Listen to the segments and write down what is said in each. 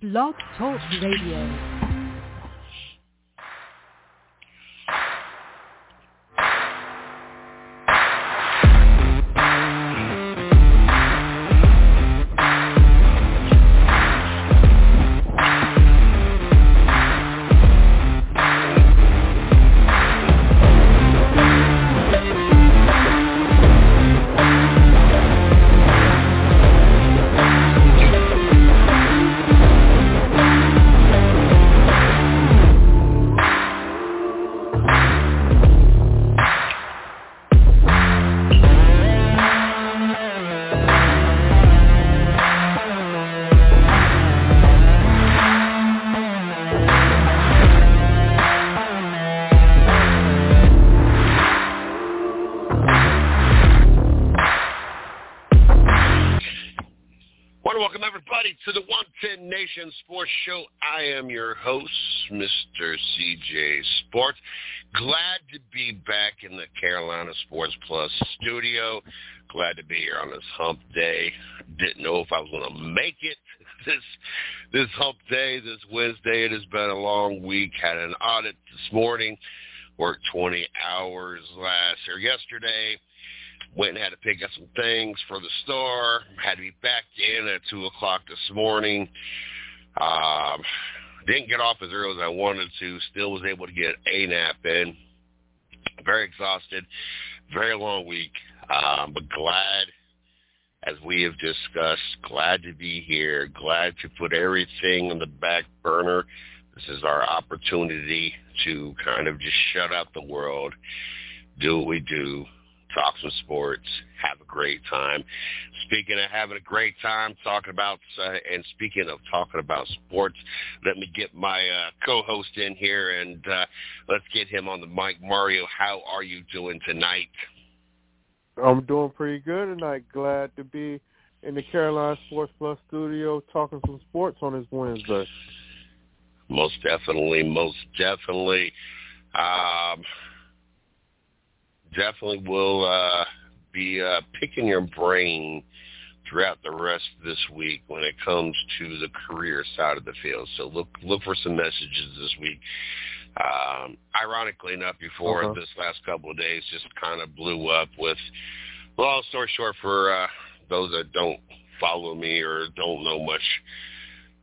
Blog Talk Radio. Nation Sports Show. I am your host, Mr. CJ Sports. Glad to be back in the Carolina Sports Plus studio. Glad to be here on this hump day. Didn't know if I was going to make it this this hump day, this Wednesday. It has been a long week. Had an audit this morning. Worked 20 hours last or yesterday went and had to pick up some things for the store. Had to be back in at two o'clock this morning. Um, didn't get off as early as I wanted to. Still was able to get a nap in. Very exhausted. Very long week. Um, but glad, as we have discussed, glad to be here. Glad to put everything on the back burner. This is our opportunity to kind of just shut out the world, do what we do, talk some sports, have a great time. Speaking of having a great time, talking about uh, and speaking of talking about sports, let me get my uh, co-host in here and uh, let's get him on the mic. Mario, how are you doing tonight? I'm doing pretty good tonight. Glad to be in the Carolina Sports Plus studio talking some sports on this Wednesday. Most definitely, most definitely. Um, definitely will uh, be uh, picking your brain throughout the rest of this week when it comes to the career side of the field. So look look for some messages this week. Um, ironically enough, before Uh-huh. this last couple of days just kind of blew up with, long story short, for uh, those that don't follow me or don't know much,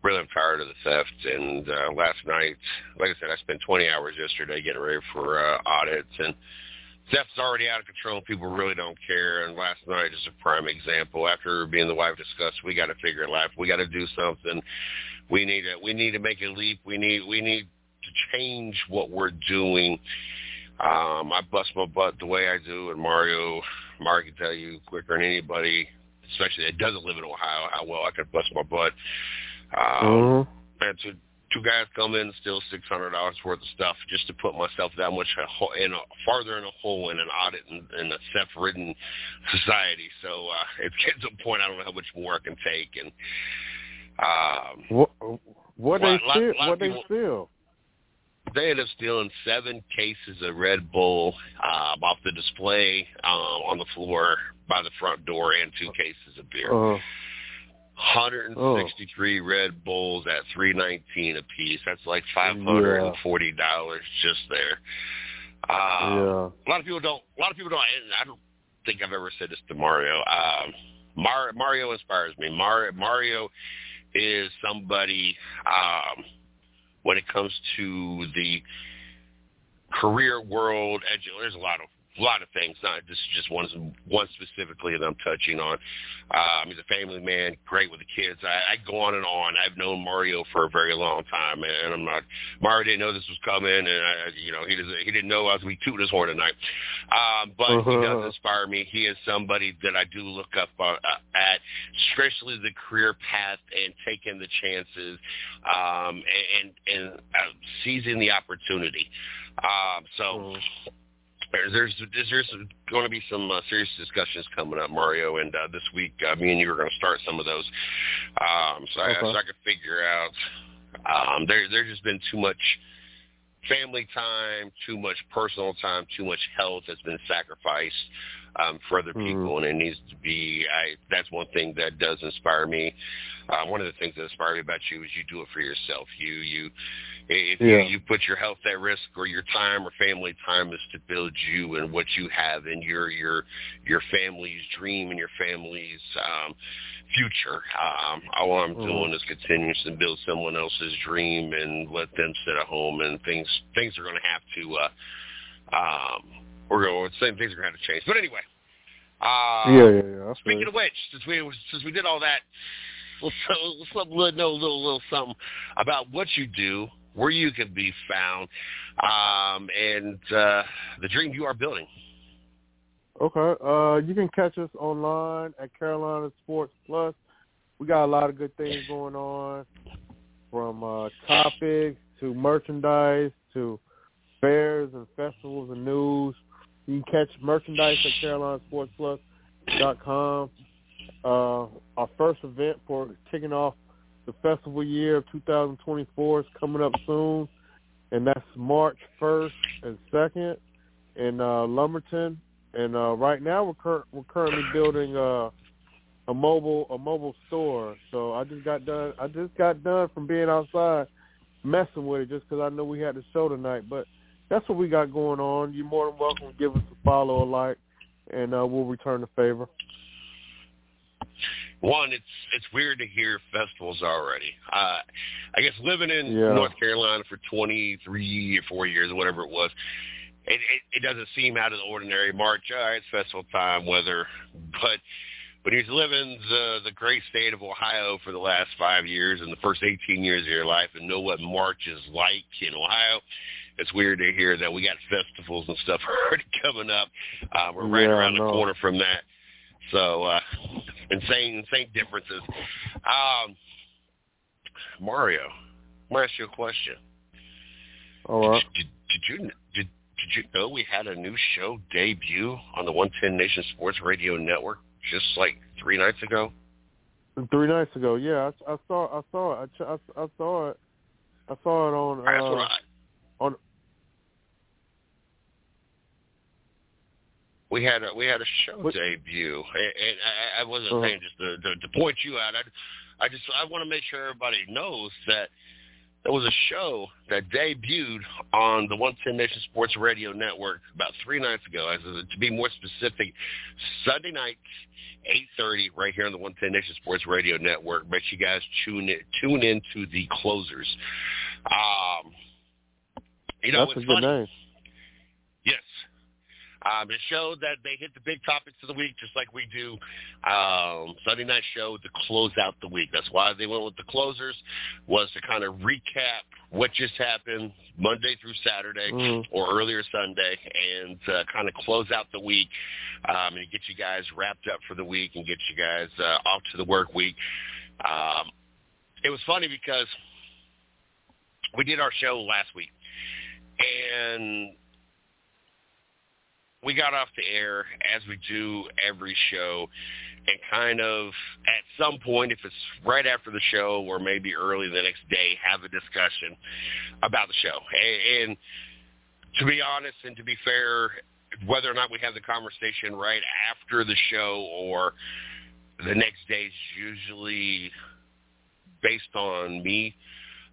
really I'm tired of the theft. And uh, last night, like I said, I spent 20 hours yesterday getting ready for uh, audits and Theft's already out of control. People really don't care. And last night is a prime example. After being the wife discussed, we got to figure it out. We got to do something. We need to. We need to make a leap. We need. We need to change what we're doing. Um, I bust my butt the way I do, and Mario, Mario can tell you quicker than anybody, especially that doesn't live in Ohio, how well I can bust my butt. Um, Mhm. and to two guys come in and steal six hundred dollars worth of stuff just to put myself that much a ho- in a, farther in a hole in an audit in, in a theft-ridden society. So uh, it's getting to a point I don't know how much more I can take. And um, What what they Lot- lot- steal? lot What they steal? they ended up stealing seven cases of Red Bull um, off the display um, on the floor by the front door, and two cases of beer. Uh, 163 Red Bulls at 319 a piece. That's like $540 just there. Uh, yeah. A lot of people don't. A lot of people don't. And I don't think I've ever said this to Mario. Um, Mar- Mario inspires me. Mar- Mario is somebody um, when it comes to the career world. Edu- there's a lot of a lot of things. Not this is just one one specifically that I'm touching on. Um, he's a family man, great with the kids. I, I go on and on. I've known Mario for a very long time, and I'm not. Mario didn't know this was coming, and I, you know he doesn't. He didn't know I was going to be tooting his horn tonight. Um, but he does inspire me. He is somebody that I do look up uh, at, especially the career path and taking the chances um, and and uh, seizing the opportunity. Um, so. Mhm. There's there's, there's going to be some uh, serious discussions coming up, Mario, and uh, this week uh, me and you are going to start some of those. Um, so, I, so I could figure out. Um, there there's just been too much family time, too much personal time, too much health has been sacrificed um, for other people, mm-hmm. and it needs to be. I that's one thing that does inspire me. Uh, one of the things that inspire me about you is you do it for yourself. You you if yeah. you, you put your health at risk or your time or family time is to build you and what you have and your your your family's dream and your family's um, future. Um, all I'm mm-hmm. doing is continuing to build someone else's dream and let them sit at home and things things are going to have to. Uh, um, we're going same things are going to change. But anyway. Uh, yeah, yeah, yeah. Speaking of which, since we since we did all that, let's, let's let know a little, little something about what you do, where you can be found, um, and uh, the dream you are building. Okay. Uh, you can catch us online at Carolina Sports Plus. We got a lot of good things going on, from uh, topics to merchandise to fairs and festivals and news. You can catch merchandise at CarolinaSportsPlus.com. Uh, our first event for kicking off the festival year of 2024 is coming up soon, and that's March 1st and 2nd in uh, Lumberton. And uh, right now we're cur- we're currently building uh, a mobile a mobile store. So I just got done I just got done from being outside messing with it just because I know we had the show tonight. But that's what we got going on. You're more than welcome to give us a follow, a like, and uh, we'll return the favor. One, it's it's weird to hear festivals already. Uh, I guess living in yeah. North Carolina for 23 or four years, or whatever it was, it, it, it doesn't seem out of the ordinary. March, all right, it's festival time, weather, but when you live in the the great state of Ohio for the last five years and the first 18 years of your life, and know what March is like in Ohio, it's weird to hear that we got festivals and stuff already coming up. Uh, we're right yeah, around the corner from that. So uh, insane, insane differences. Um, Mario, I'm gonna ask you a question. All right. Did, did, did you did did you know we had a new show debut on the 110 Nation Sports Radio Network just like three nights ago? Three nights ago, yeah, I, I saw, I saw it, I, I, I saw it, I saw it on. Uh, right. On we had a we had a show what? debut, and, and I, I wasn't uh-huh. saying just to, to, to point you out. I, I just I want to make sure everybody knows that there was a show that debuted on the 110 Nation Sports Radio Network about three nights ago. As to be more specific, Sunday nights, 8:30, right here on the 110 Nation Sports Radio Network. Make sure you guys tune in, tune into the closers. Um, you know, That's a good funny. name. Um, it showed that they hit the big topics of the week, just like we do um, Sunday night show to close out the week. That's why they went with the closers, was to kind of recap what just happened Monday through Saturday mm. or earlier Sunday, and uh, kind of close out the week um, and get you guys wrapped up for the week and get you guys uh, off to the work week. Um, it was funny because we did our show last week, and we got off the air as we do every show and kind of at some point, if it's right after the show or maybe early the next day, have a discussion about the show. And, and to be honest and to be fair, whether or not we have the conversation right after the show or the next day is usually based on me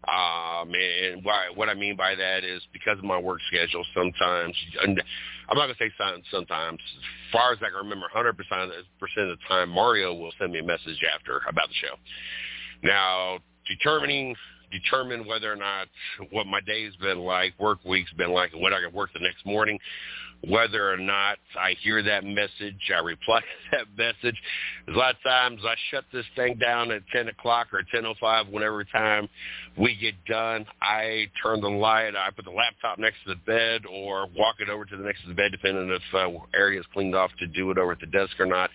um, and why, what I mean by that is because of my work schedule, sometimes, I'm not going to say sometimes, as far as I can remember, 100% of the time, Mario will send me a message after about the show. Now, determining determine whether or not what my day's been like, work week's been like, and what I can work the next morning whether or not I hear that message, I reply to that message. A lot of times I shut this thing down at 10 o'clock or 10.05, whenever time we get done. I turn the light, I put the laptop next to the bed or walk it over to the next to the bed, depending if uh, area is cleaned off to do it over at the desk or not.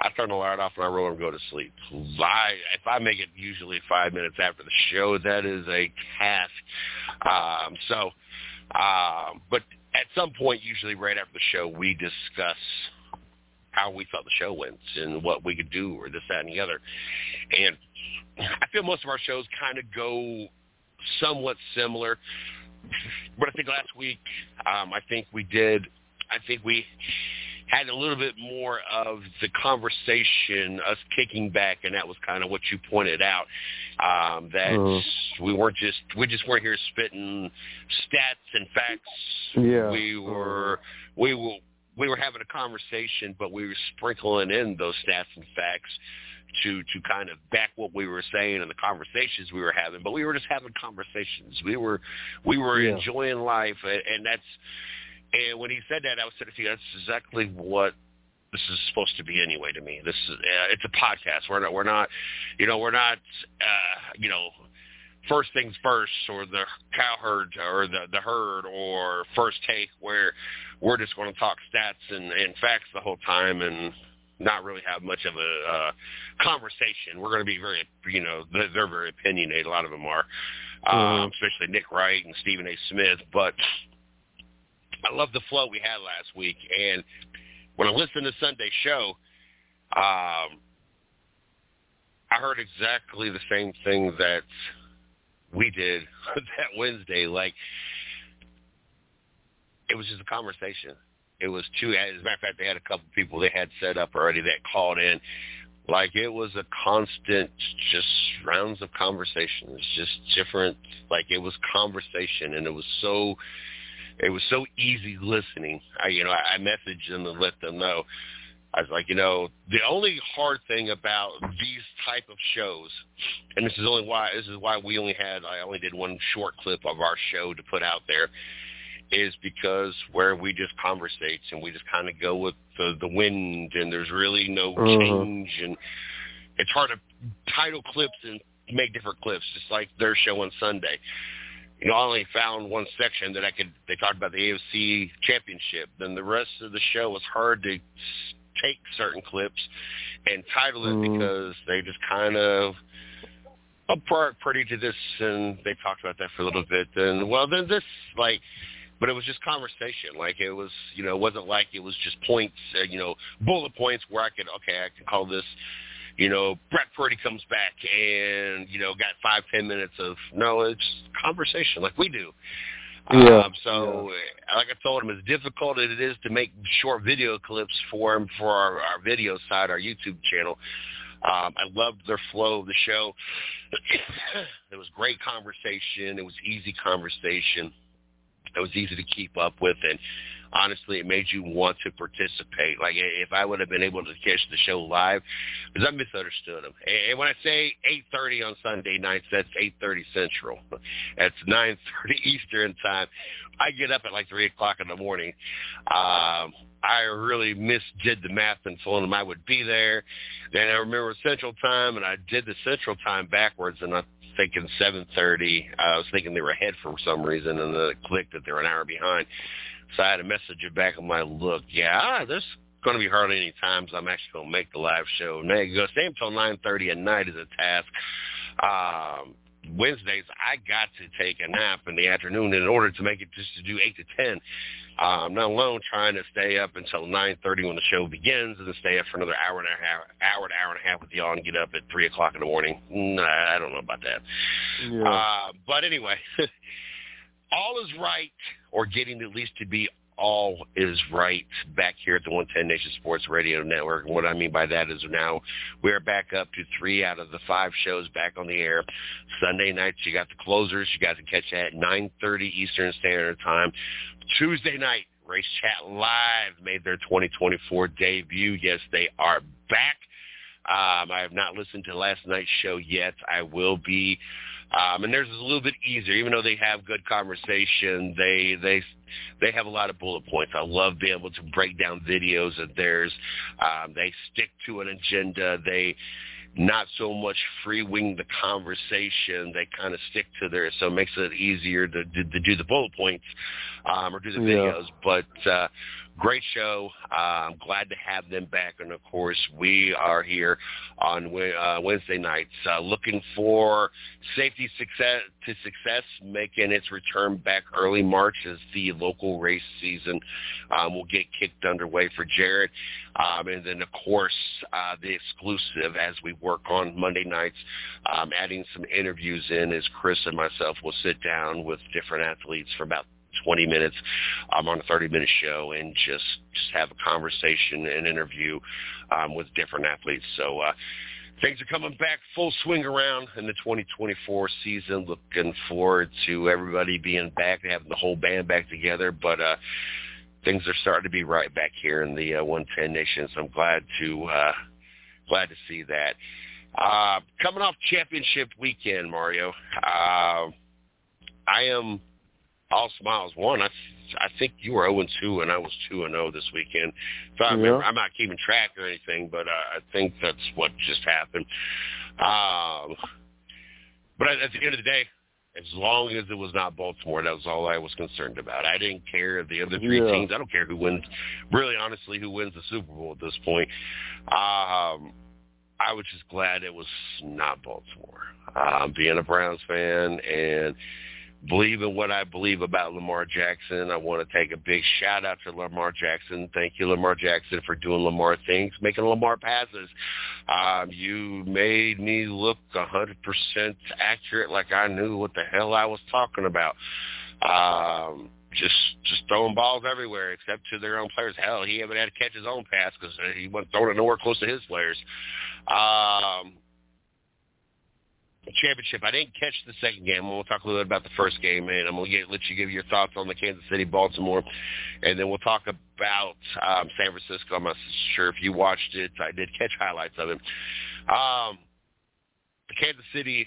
I turn the light off and I roll and go to sleep. I, if I make it usually five minutes after the show, that is a task. Um, so, um, but at some point, usually right after the show, we discuss how we thought the show went and what we could do or this, that, and the other. And I feel most of our shows kind of go somewhat similar. But I think last week, um, I think we did, I think we had a little bit more of the conversation, us kicking back, and that was kind of what you pointed out. Um, that uh-huh. we weren't just we just weren't here spitting stats and facts. Yeah. We were we were we were having a conversation, but we were sprinkling in those stats and facts to to kind of back what we were saying and the conversations we were having. But we were just having conversations. We were we were yeah. enjoying life, and, and that's and when he said that, I was saying, that's exactly what this is supposed to be anyway to me. This is uh, it's a podcast. We're not we're not you know we're not uh, you know first things first or the Cowherd or the the herd or first take where we're just going to talk stats and, and facts the whole time and not really have much of a uh, conversation. We're going to be very, you know, they're, they're very opinionated. A lot of them are, um, mm-hmm. especially Nick Wright and Stephen A. Smith. But I love the flow we had last week. And when I listened to Sunday's show, um, I heard exactly the same thing that we did that Wednesday. Like, it was just a conversation. It was two. As a matter of fact, they had a couple people they had set up already that called in. Like it was a constant, just rounds of conversations, just different. Like it was conversation, and it was so it was so easy listening. I, you know, I, I messaged them and let them know. I was like, you know, the only hard thing about these type of shows, and this is only why this is why we only had I only did one short clip of our show to put out there, is because where we just conversate and we just kind of go with the the wind, and there's really no uh-huh. change, and it's hard to title clips and make different clips, just like their show on Sunday you know, I only found one section that I could. They talked about the AFC Championship. Then the rest of the show was hard to take certain clips and title it mm. because they just kind of a part pretty to this, and they talked about that for a little bit. And well, then this like, but it was just conversation. Like it was, you know, it wasn't like it was just points, uh, you know, bullet points where I could okay, I can call this you know, Brett Purdy comes back and, you know, got five, ten minutes of, no, it's conversation like we do. Yeah. Um, so, yeah. like I told him, as difficult as it is to make short video clips for him for our, our video side, our YouTube channel, um, I loved their flow of the show. it was great conversation. It was easy conversation. It was easy to keep up with, and honestly, it made you want to participate. Like if I would have been able to catch the show live, because I misunderstood them. And when I say 8:30 on Sunday nights, that's 8:30 Central. That's 9:30 Eastern time. I get up at like three o'clock in the morning. Um, I really misdid the math and told them I would be there. Then I remember Central Time, and I did the Central Time backwards, and I thinking 7:30. I was thinking they were ahead for some reason, and then it clicked that they were an hour behind. So I had a message back on my look. Yeah, there's going to be hardly any times I'm actually going to make the live show. And they go stay until 9:30 at night is a task. Um, Wednesdays I got to take a nap in the afternoon in order to make it just to do eight to ten. Um, not alone trying to stay up until 9:30 when the show begins, and then stay up for another hour and a half, hour to hour and a half with y'all, and get up at three o'clock in the morning. Nah, I don't know about that. Yeah. Uh, but anyway, all is right, or getting at least to be all is right back here at the 110 Nation Sports Radio Network. And what I mean by that is now we're back up to three out of the five shows back on the air. Sunday nights, you got the closers. You guys can catch that at 9.30 Eastern Standard Time. Tuesday night, Race Chat Live made their 2024 debut. Yes, they are back. Um, I have not listened to last night's show yet. I will be um, and theirs is a little bit easier, even though they have good conversation. They they they have a lot of bullet points. I love being able to break down videos of theirs. Um, they stick to an agenda. They not so much free wing the conversation. They kind of stick to their, so it makes it easier to, to, to do the bullet points um, or do the videos. Yeah. But uh, great show. Uh, I'm glad to have them back. And, of course, we are here on uh, Wednesday nights uh, looking for safety success to success, making its return back early March as the local race season um, will get kicked underway for Jared. Um, and then, of course, uh, the exclusive as we work on Monday nights, um, adding some interviews in as Chris and myself will sit down with different athletes for about 20 minutes I'm on a 30-minute show and just just have a conversation and interview um, with different athletes. So uh, things are coming back full swing around in the 2024 season. Looking forward to everybody being back, having the whole band back together. But uh, things are starting to be right back here in the uh, 110 Nation. So I'm glad to uh, glad to see that. Uh, coming off championship weekend, Mario, uh, I am all smiles. One, I I think you were 0 and 2, and I was 2 and 0 this weekend. So I remember, I'm not keeping track or anything, but uh, I think that's what just happened. Um, but at the end of the day, as long as it was not Baltimore, that was all I was concerned about. I didn't care the other three Yeah. teams. I don't care who wins. Really, honestly, who wins the Super Bowl at this point. Um, I was just glad it was not Baltimore. Um, being a Browns fan and believe in what I believe about Lamar Jackson. I want to take a big shout out to Lamar Jackson. Thank you, Lamar Jackson, for doing Lamar things, making Lamar passes. Um, you made me look a 100% accurate like I knew what the hell I was talking about. Um, just just throwing balls everywhere except to their own players. Hell, he haven't had to catch his own pass because he wasn't throwing it nowhere close to his players. Um, championship. I didn't catch the second game. We'll talk a little bit about the first game, and I'm gonna let you give your thoughts on the Kansas City Baltimore, and then we'll talk about um, San Francisco. I'm not sure if you watched it. I did catch highlights of it. Um, the Kansas City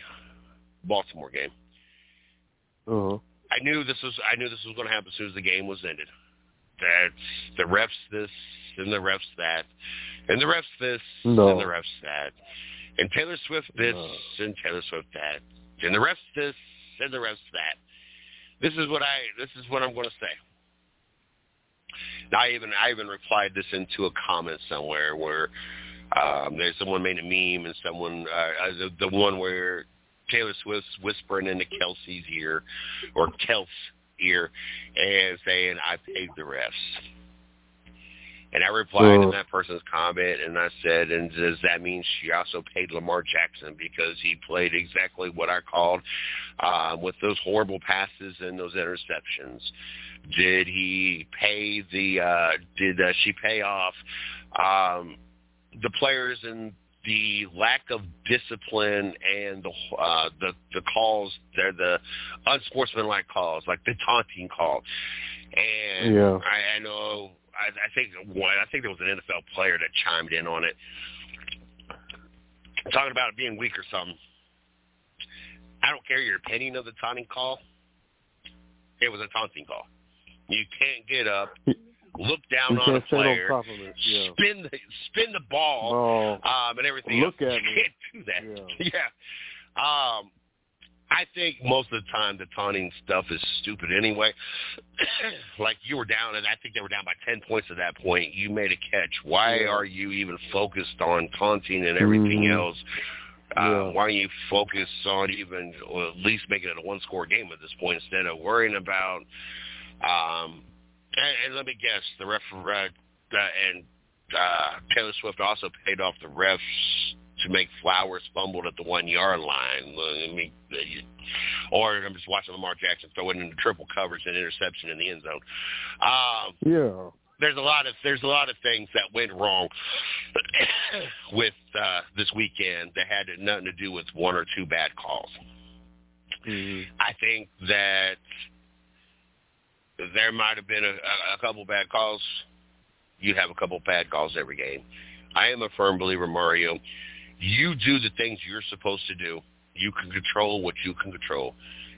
Baltimore game. Uh-huh. I knew this was I knew this was going to happen as soon as the game was ended. That's the refs this and the refs that, and the refs this No. and the refs that, and Taylor Swift this and Taylor Swift that, and the refs this and the refs that. This is what I this is what I'm going to say. Now, I even I even replied this into a comment somewhere where um, there's someone made a meme and someone uh, the, the one where Taylor Swift's whispering into Kelce's ear or Kel's ear and saying, I paid the refs. And I replied Oh. to that person's comment and I said, and does that mean she also paid Lamar Jackson because he played exactly what I called uh, with those horrible passes and those interceptions? Did he pay the, uh, did uh, she pay off um, the players and the lack of discipline and the uh, the the calls, they're the unsportsmanlike calls, like the taunting call. And Yeah. I, I know, I, I think one, I think there was an NFL player that chimed in on it, talking about it being weak or something. I don't care your opinion of the taunting call. It was a taunting call. You can't get up, look down on a on player, it. Yeah. spin the spin the ball Oh, um, and everything. Look else. at you me. can't do that. Yeah. Yeah. Um, I think most of the time the taunting stuff is stupid anyway. like you were down, and I think they were down by ten points at that point. You made a catch. Why Yeah. are you even focused on taunting and everything Mhm. else? Uh, Yeah. Why don't you focus on even or at least making it a one-score game at this point instead of worrying about? Um, and, and let me guess, the ref uh, and uh, Taylor Swift also paid off the refs to make Flowers fumbled at the one yard line. I mean, or I'm just watching Lamar Jackson throw it into triple coverage and interception in the end zone. Um, yeah. there's a lot of there's a lot of things that went wrong with uh, this weekend that had nothing to do with one or two bad calls. hmm I think that there might have been a, a couple bad calls. You have a couple bad calls every game. I am a firm believer, Mario. You do the things you're supposed to do. You can control what you can control,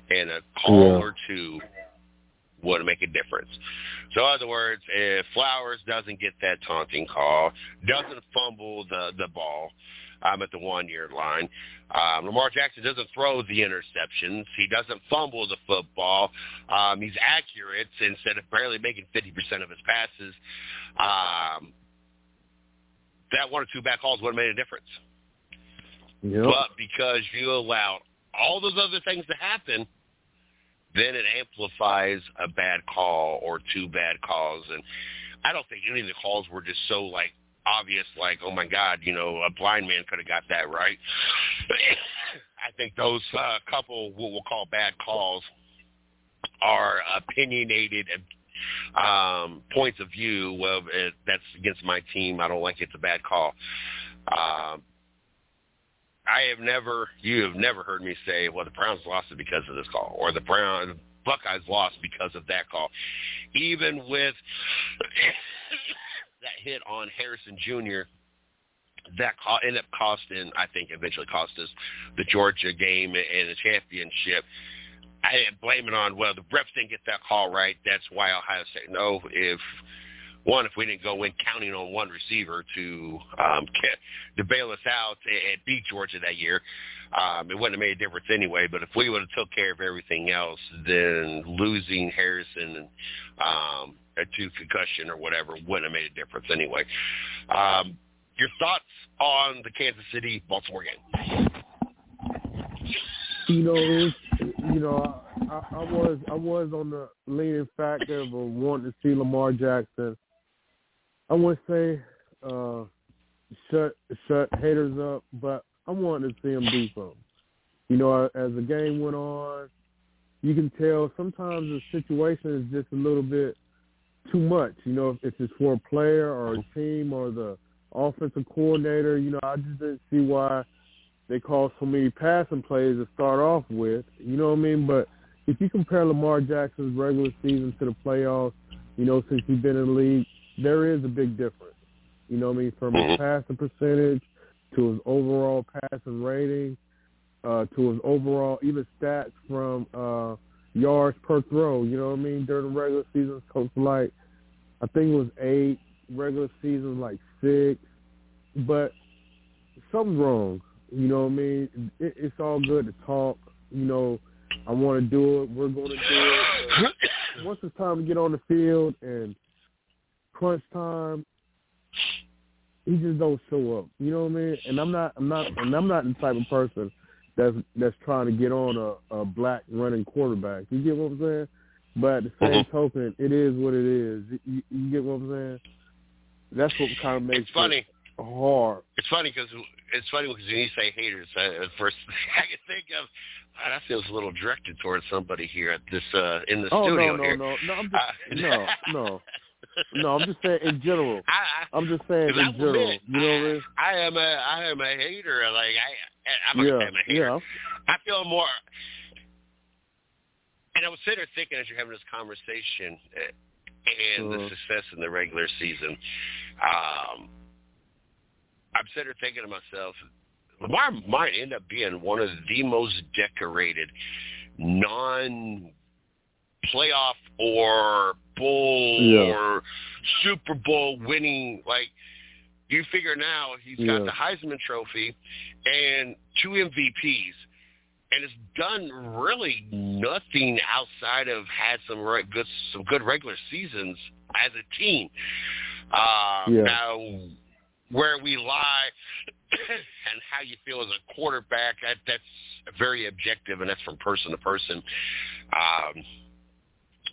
and a call Yeah. or two would make a difference. So, in other words, if Flowers doesn't get that taunting call, doesn't fumble the the ball um, at the one yard line, um, Lamar Jackson doesn't throw the interceptions. He doesn't fumble the football. Um, he's accurate instead of barely making 50% of his passes. Um, that one or two back calls would have made a difference. Yep. But because you allowed all those other things to happen, then it amplifies a bad call or two bad calls. And I don't think any of the calls were just so like obvious, like, oh my God, you know, a blind man could have got that right. I think those uh, couple what we'll call bad calls are opinionated um, points of view. Well, it, that's against my team. I don't like it. It's a bad call. Um, I have never, you have never heard me say, well, the Browns lost it because of this call, or the Brown Buckeyes lost because of that call. Even with that hit on Harrison Jr., that co- ended up costing, I think, eventually cost us the Georgia game and the championship. I didn't blame it on well the refs didn't get that call right. That's why Ohio State. No, if one, if we didn't go in counting on one receiver to um, to bail us out and beat Georgia that year, um, it wouldn't have made a difference anyway. But if we would have took care of everything else, then losing Harrison um, to concussion or whatever wouldn't have made a difference anyway. Um, your thoughts on the Kansas City Baltimore game? You know, you know, I, I was I was on the leaning factor of wanting to see Lamar Jackson. I would say uh, shut shut haters up, but I wanted to see him do something. You know, as the game went on, you can tell sometimes the situation is just a little bit too much. You know, if, if it's for a player or a team or the offensive coordinator, you know, I just didn't see why they call so many passing plays to start off with. You know what I mean? But if you compare Lamar Jackson's regular season to the playoffs, you know, since he's been in the league, there is a big difference. You know what I mean? From his passing percentage to his overall passing rating, uh, to his overall even stats from uh, yards per throw. You know what I mean? During the regular season, coach like I think it was eight. Regular season like six, but something's wrong. You know what I mean? It, it's all good to talk. You know, I want to do it. We're going to do it. But once it's time to get on the field and crunch time, he just don't show up. You know what I mean? And I'm not, I'm not, and I'm not the type of person that's that's trying to get on a, a black running quarterback. You get what I'm saying? But at the same Mhm. token, it is what it is. You, you get what I'm saying? That's what kind of makes It's funny. it hard. It's funny because it's funny because when you say haters, I, at first I can think of wow, that feels a little directed towards somebody here at this uh in the Oh studio no, no, here. no, no! I'm just Uh, no, no, no. I'm just saying in general. I, I'm just saying in general. admit, You know what I mean? I am a I am a hater. Like I, I'm a, Yeah, I'm a hater. yeah. I feel more. And I was sitting there thinking as you're having this conversation uh, and the Uh-huh. success in the regular season, um, I'm sitting there thinking to myself, Lamar might end up being one of the most decorated non playoff or bowl Yeah. or Super Bowl winning like you figure now he's got the Heisman Trophy and two MVPs, and has done really nothing outside of had some re- good some good regular seasons as a team. Uh, Yeah. Now, where we lie and how you feel as a quarterback, that, that's very objective, and that's from person to person. Um,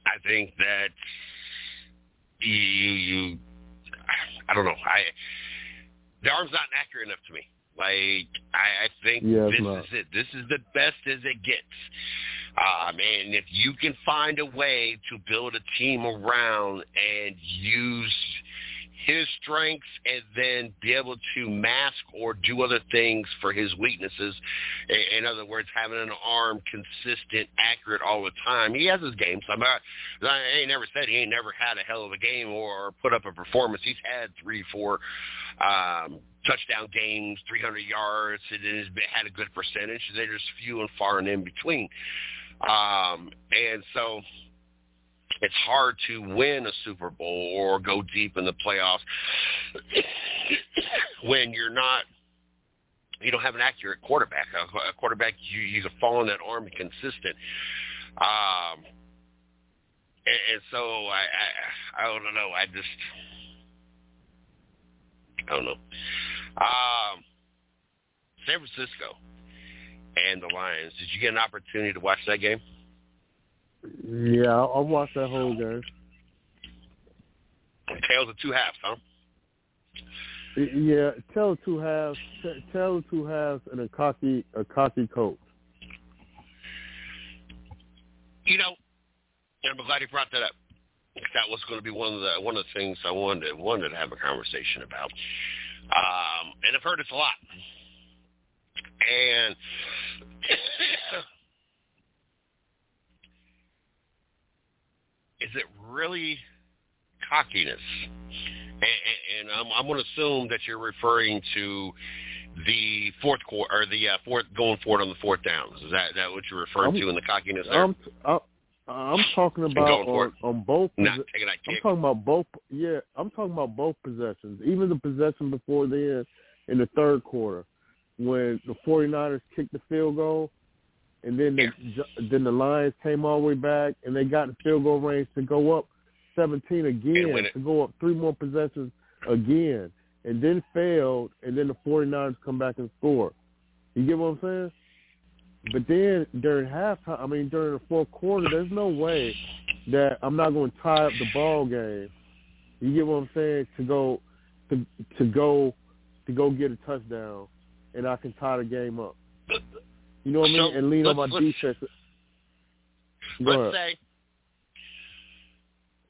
I think that you, you, I don't know. I the arm's not accurate enough to me. Like I, I think Yeah, this not. is it. This is the best as it gets. Um, and if you can find a way to build a team around and use his strengths and then be able to mask or do other things for his weaknesses. In, other words, having an arm consistent, accurate all the time. He has his games. I'm not, I ain't never said he ain't never had a hell of a game or put up a performance. He's had three, four um, touchdown games, 300 yards, and has had a good percentage. They're just few and far and in between. Um, and so it's hard to win a Super Bowl or go deep in the playoffs when you're not you don't have an accurate quarterback. A, a quarterback you you can fall on that arm consistent. Um, and, and so I, I I don't know. I just I don't know. Um, San Francisco and the Lions. Did you get an opportunity to watch that game? Yeah, I, I watched that whole game. Tales of two halves, huh? Yeah, tell two halves. Tell two halves and a cocky a cocky coach. You know, I'm glad you brought that up. That was going to be one of the one of the things I wanted wanted to have a conversation about. Um, and I've heard this a lot. And is it really cockiness? And, and I'm, I'm going to assume that you're referring to the fourth quarter or the uh, fourth going forward on the fourth downs. Is that that what you're referring I'm, to in the cockiness there? I'm, I'm, I'm talking about on, on, both. Not taking that I'm talking about both. Yeah, I'm talking about both possessions. Even the possession before then in the third quarter, when the 49ers kicked the field goal, and then then the Lions came all the way back, and they got the field goal range to go up 17 again, to go up three more possessions again, and then failed, and then the 49ers come back and score. You get what I'm saying? But then during halftime, I mean during the fourth quarter, there's no way that I'm not going to tie up the ball game. You get what I'm saying? To go, to to go, to go get a touchdown, and I can tie the game up. You know what so I mean? And lean on my defense. Go let's ahead. say,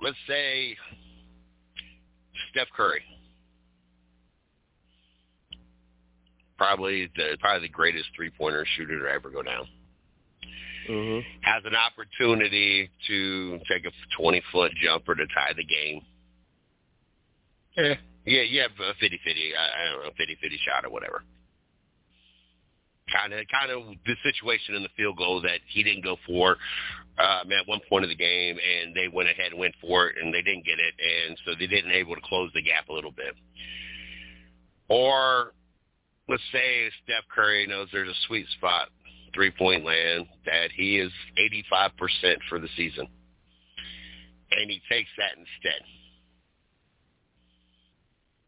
let's say, Steph Curry probably the probably the greatest three pointer shooter to ever go down. Mm-hmm. Has an opportunity to take a twenty foot jumper to tie the game. Yeah, yeah, you have a fifty fifty. I, I don't know, fifty fifty shot or whatever. Kind of, kind of the situation in the field goal that he didn't go for um, at one point of the game, and they went ahead and went for it, and they didn't get it, and so they didn't able to close the gap a little bit. Or let's say Steph Curry knows there's a sweet spot, three point land, that he is 85% for the season. And he takes that instead.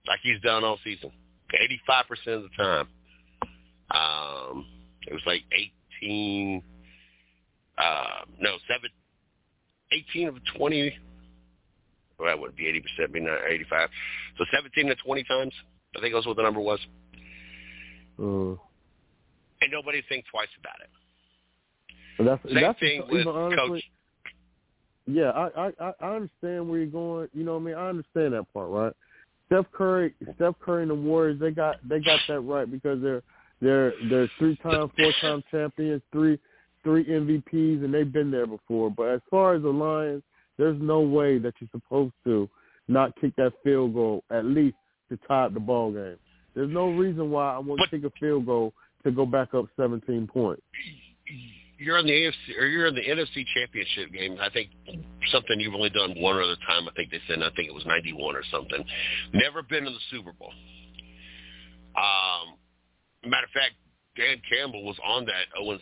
Like he's done all season. 85% of the time. Um, it was like 18, uh, no, seven, 18 of 20. Well, that would be 80%, be not 85. So 17 to 20 times. I think that's what the number was. Uh, and nobody thinks twice about it. That's, Same that's thing with honestly, coach. Yeah, I, I I understand where you're going. You know what I mean? I understand that part, right? Steph Curry, Steph Curry and the Warriors, they got they got that right because they're they're they're three time, four time champions, three three MVPs, and they've been there before. But as far as the Lions, there's no way that you're supposed to not kick that field goal at least to tie up the ball game. There's no reason why I want to kick a field goal to go back up 17 points. You're in the AFC or you're in the NFC Championship game. I think something you've only done one other time. I think they said I think it was 91 or something. Never been in the Super Bowl. Um, matter of fact, Dan Campbell was on that 0-16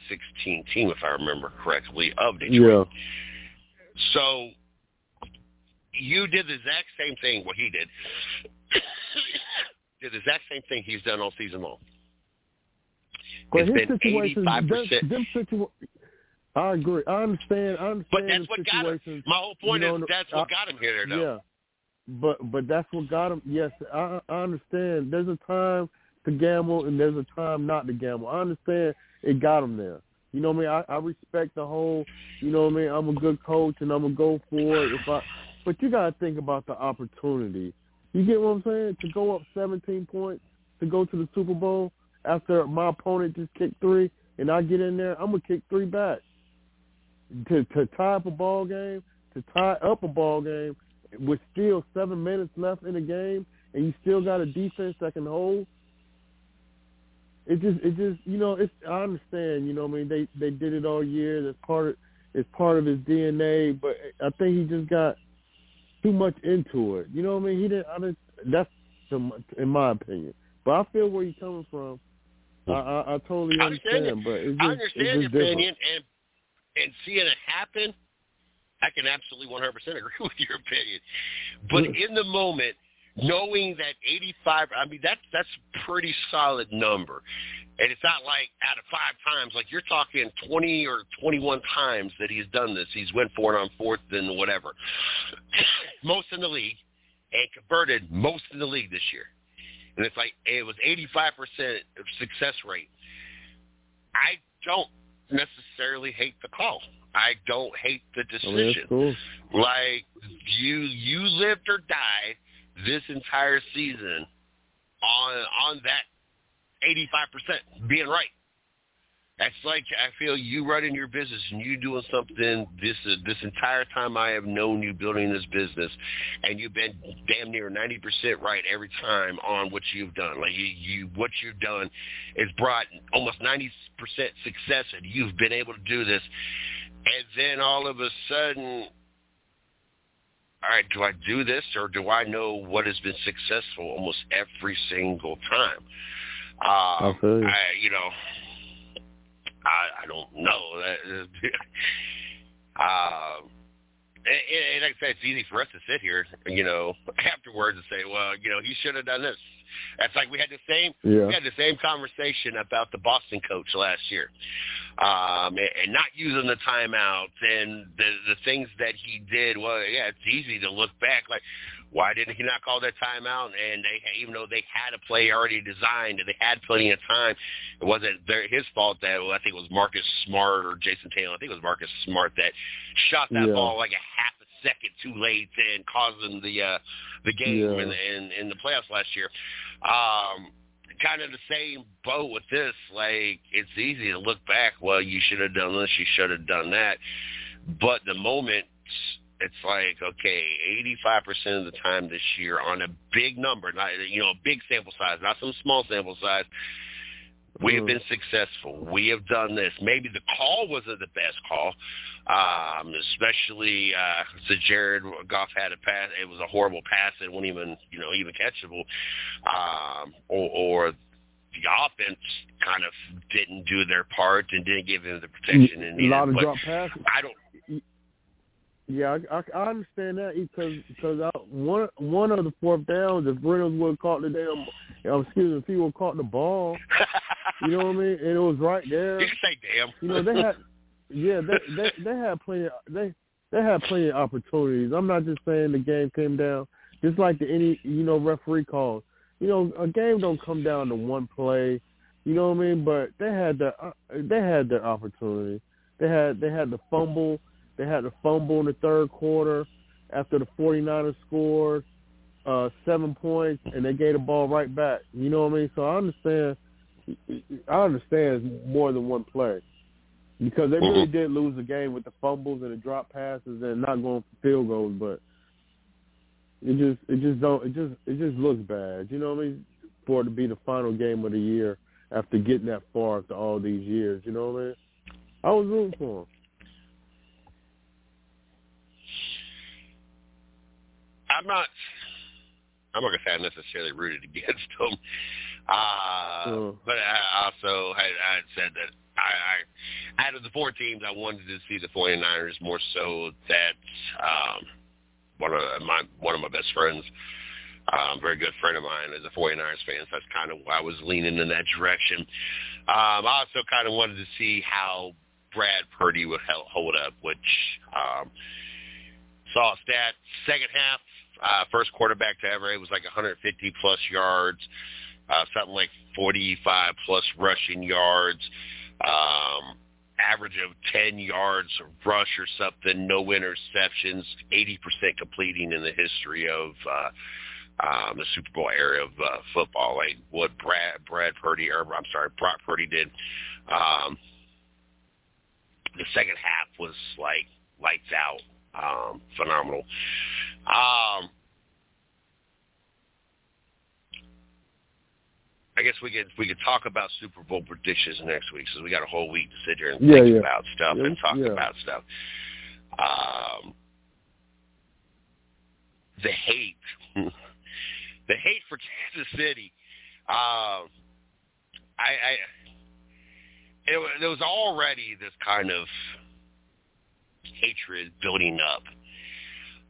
team, if I remember correctly, of Detroit. Yeah. So you did the exact same thing what he did did the exact same thing he's done all season long. But it's been eighty-five percent. I agree. I understand. I understand. But that's what got him. My whole point you know, is that's what got him here. Though. Yeah, but but that's what got him. Yes, I, I understand. There's a time to gamble and there's a time not to gamble. I understand it got him there. You know what I mean? I, I respect the whole. You know what I mean? I'm a good coach and I'm gonna go for it. If I, but you gotta think about the opportunity you get what I'm saying? To go up 17 points to go to the Super Bowl after my opponent just kicked three and I get in there, I'm gonna kick three back. To to tie up a ball game, to tie up a ball game with still seven minutes left in the game, and you still got a defense that can hold. It just it just you know it's I understand you know I mean they they did it all year. That's part of it's part of his DNA, but I think he just got too much into it. You know what I mean? He didn't. I didn't that's in my opinion. But I feel where you're coming from. I, I, I totally I understand, understand but it's just, I understand your opinion, and and seeing it happen, I can absolutely 100% agree with your opinion. But in the moment, knowing that 85, I mean that's that's a pretty solid number. And it's not like out of five times, like you're talking 20 or 21 times that he's done this. He's went for it on fourth and whatever. most in the league and converted most in the league this year. And it's like it was 85% success rate. I don't necessarily hate the call. I don't hate the decision. that's cool. Like you you lived or died this entire season on on that eighty five percent being right. That's like I feel you running your business and you doing something this this entire time I have known you building this business, and you've been damn near ninety percent right every time on what you've done. Like you, you what you've done is brought almost ninety percent success, and you've been able to do this. And then all of a sudden, all right, do I do this or do I know what has been successful almost every single time? Um, I you. I, you know, I, I don't know. Um, and, and like I said, it's easy for us to sit here, you know, afterwards and say, well, you know, he should have done this. That's like we had the same Yeah. we had the same conversation about the Boston coach last year, um, and, and not using the timeouts and the the things that he did. Well, yeah, it's easy to look back like. Why didn't he not call that timeout? And they, even though they had a play already designed and they had plenty of time, it wasn't their, his fault that well, I think it was Marcus Smart or Jason Taylor. I think it was Marcus Smart that shot that Yeah. ball like a half a second too late and causing the uh, the game Yeah. in, in in the playoffs last year. Um, kind of the same boat with this. Like it's easy to look back. Well, you should have done this. You should have done that. But the moment, it's like okay, eighty-five percent of the time this year on a big number, not you know a big sample size, not some small sample size. We have Mhm. been successful. We have done this. Maybe the call wasn't the best call, um, especially uh, so Jared Goff had a pass. It was a horrible pass. It wasn't even you know even catchable, um, or, or the offense kind of didn't do their part and didn't give him the protection it a needed. lot of drop passes. I don't. Yeah, I, I, I understand that because because I, one one of the fourth downs, if Reynolds would have caught the damn, uh, excuse me, if he would have caught the ball, you know what I mean, and it was right there. you say damn. You know they had, yeah, they they they had plenty. They they had plenty of opportunities. I'm not just saying the game came down. Just like the any you know referee calls. You know a game don't come down to one play. You know what I mean? But they had the uh, they had their opportunity. They had they had the fumble. They had the fumble in the third quarter after the 49ers scored uh, seven points, and they gave the ball right back. You know what I mean? So I understand. I understand it's more than one play because they really Mhm. did lose the game with the fumbles and the drop passes and not going for field goals. But it just it just don't it just it just looks bad. You know what I mean? For it to be the final game of the year after getting that far after all these years. You know what I mean? I was rooting for him. I'm not. I'm not gonna say I necessarily rooted against them, uh, Sure. but I also had, I had said that I, I, out of the four teams, I wanted to see the 49ers more so that um, one of my one of my best friends, um, very good friend of mine, is a 49ers fan. So that's kind of why I was leaning in that direction. Um, I also kind of wanted to see how Brad Purdy would hel- hold up, which um, saw a stat second half uh, first quarterback to ever. It was like 150 plus yards, uh, something like 45 plus rushing yards, um, average of 10 yards of rush or something, no interceptions, 80% completing in the history of uh, um, the Super Bowl era of uh, football. Like what Brad Brad Purdy, or I'm sorry, Brock Purdy did. Um, the second half was like lights out, um, phenomenal. Um, I guess we could we could talk about Super Bowl predictions next week, since we got a whole week to sit here and Yeah, think yeah. about stuff Yeah, and talk about stuff. Um, the hate, the hate for Kansas City. Um, I, I it, there was already this kind of hatred building up.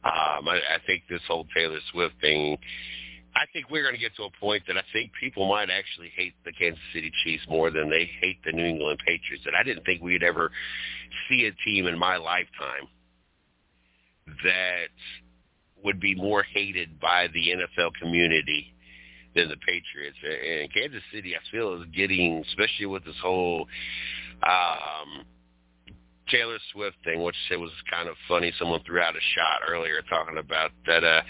Um, I, I think this whole Taylor Swift thing. I think we're going to get to a point that I think people might actually hate the Kansas City Chiefs more than they hate the New England Patriots. And I didn't think we'd ever see a team in my lifetime that would be more hated by the NFL community than the Patriots. And Kansas City, I feel, is getting, especially with this whole um, Taylor Swift thing, which it was kind of funny. Someone threw out a shot earlier talking about that. uh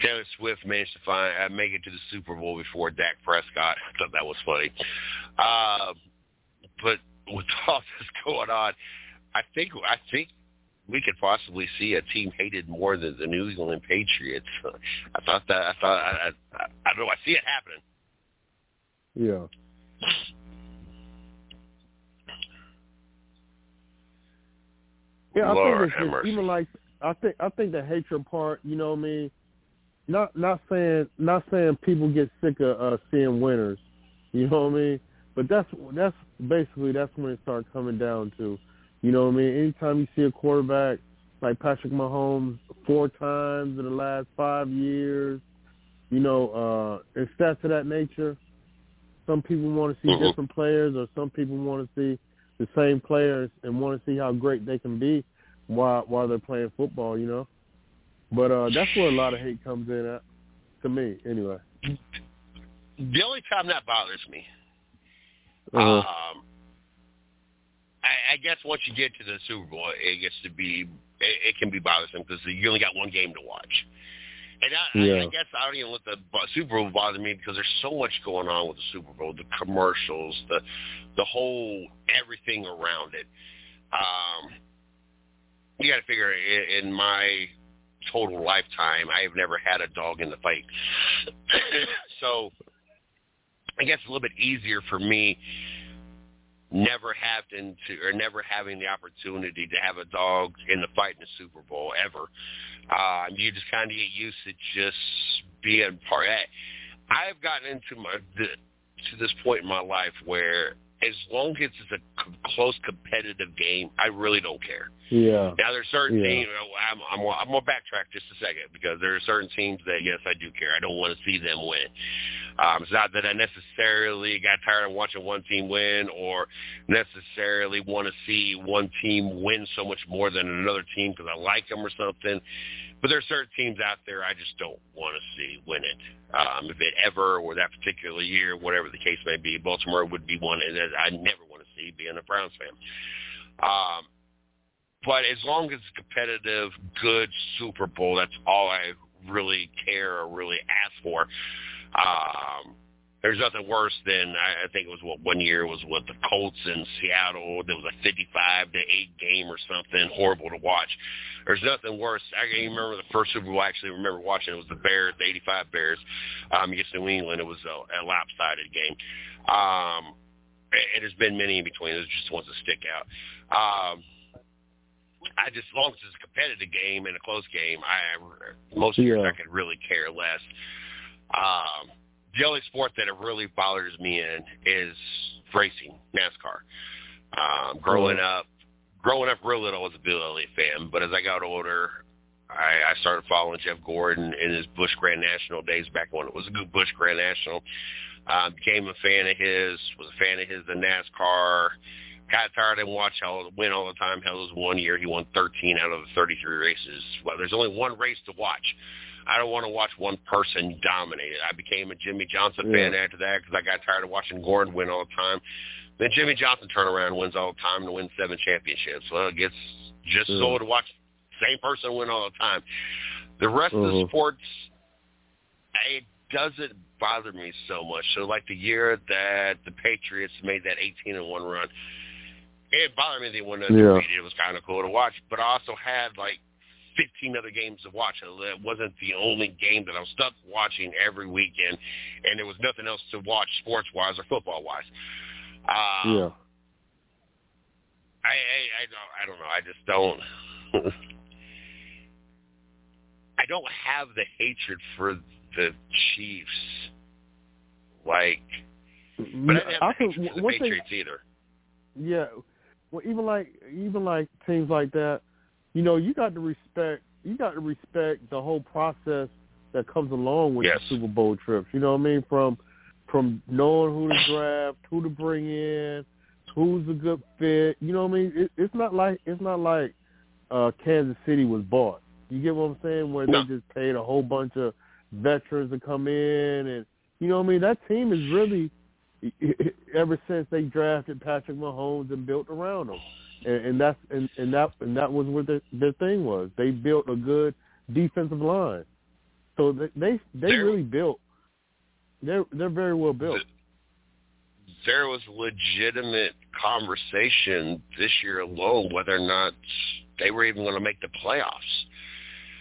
Taylor Swift managed to find uh, make it to the Super Bowl before Dak Prescott. I thought that was funny. Uh, but with all this going on, I think I think we could possibly see a team hated more than the New England Patriots. I thought that I thought I, I, I don't know. I see it happening. Yeah. Yeah, I Lord think it's mercy. even like I think I think the hatred part, you know what I mean? Not not saying not saying people get sick of uh, seeing winners, you know what I mean? But that's that's basically that's when it starts coming down to, you know what I mean? Anytime you see a quarterback like Patrick Mahomes four times in the last five years, you know, uh, and stats of that nature. Some people want to see Mhm. different players, or some people want to see the same players and want to see how great they can be while while they're playing football. You know, but uh, that's where a lot of hate comes in at, to me, anyway. The only time that bothers me, Uh, um, I, I guess once you get to the Super Bowl, it gets to be it, it can be bothersome because you only got one game to watch. And I, I, I guess I don't even let the Super Bowl bother me because there's so much going on with the Super Bowl, the commercials, the the whole everything around it. Um, you got to figure in, in my total lifetime, I have never had a dog in the fight. so I guess a little bit easier for me never having to or never having the opportunity to have a dog in the fight in the Super Bowl ever. Um, you just kind of get used to just being part. I've gotten into my the, to this point in my life where as long as it's a c- close competitive game, I really don't care. yeah, Now there's certain Yeah. teams. I'm I'm I'm gonna backtrack just a second because there are certain teams that yes I do care. I don't want to see them win. Um, it's not that I necessarily got tired of watching one team win or necessarily want to see one team win so much more than another team because I like them or something. But there are certain teams out there I just don't want to see win it. Um, if it ever or that particular year, whatever the case may be, Baltimore would be one that I never want to see being a Browns fan. Um, but as long as it's competitive, good Super Bowl, that's all I really care or really ask for. Um, there's nothing worse than I, I think it was what one year was what the Colts in Seattle. There was a 55 to eight game or something horrible to watch. There's nothing worse. I can even remember the first Super Bowl. I actually remember watching. It was the Bears, the '85 Bears um, against New England. It was a, a lopsided game. Um, and there's been many in between. There's just ones that stick out. Um, I just, as long as it's a competitive game and a close game, I most years Yeah. I could really care less. Um, the only sport that it really bothers me in is racing, NASCAR. Um, growing up, growing up real little, I was a Bill Elliott fan, but as I got older, I, I started following Jeff Gordon in his Busch Grand National days back when it was a good Busch Grand National. Um, became a fan of his, was a fan of his in NASCAR. Got tired and watch all win all the time. Hell, it was one year he won 13 out of the 33 races. Well, there's only one race to watch. I don't want to watch one person dominate it. I became a Jimmie Johnson Yeah. fan after that because I got tired of watching Gordon win all the time. Then Jimmie Johnson turn around and wins all the time and wins seven championships. Well, it gets just Yeah. old to watch the same person win all the time. The rest of the Mhm. sports, it doesn't bother me so much. So like the year that the Patriots made that 18 and one run, it bothered me they won Yeah. undefeated. It was kind of cool to watch, but I also had like 15 other games to watch. It wasn't the only game that I was stuck watching every weekend, and there was nothing else to watch sports-wise or football-wise. Uh, yeah, I, I, I don't, I don't know. I just don't. I don't have the hatred for the Chiefs, like, but I don't have I the think hatred for the one thing either. Yeah, well, even like even like teams like that, you know, you got to respect you got to respect the whole process that comes along with Yes. the Super Bowl trips. You know what I mean? From from knowing who to draft, who to bring in, who's a good fit. You know what I mean? It, it's not like it's not like uh Kansas City was bought. You get what I'm saying? Where No. they just paid a whole bunch of veterans to come in, and you know what I mean? That team is really ever since they drafted Patrick Mahomes and built around him. And, and that's and, and that and that was what the, their thing was. They built a good defensive line, so they they, they really built. They're they're very well built. there was legitimate conversation this year alone whether or not they were even going to make the playoffs.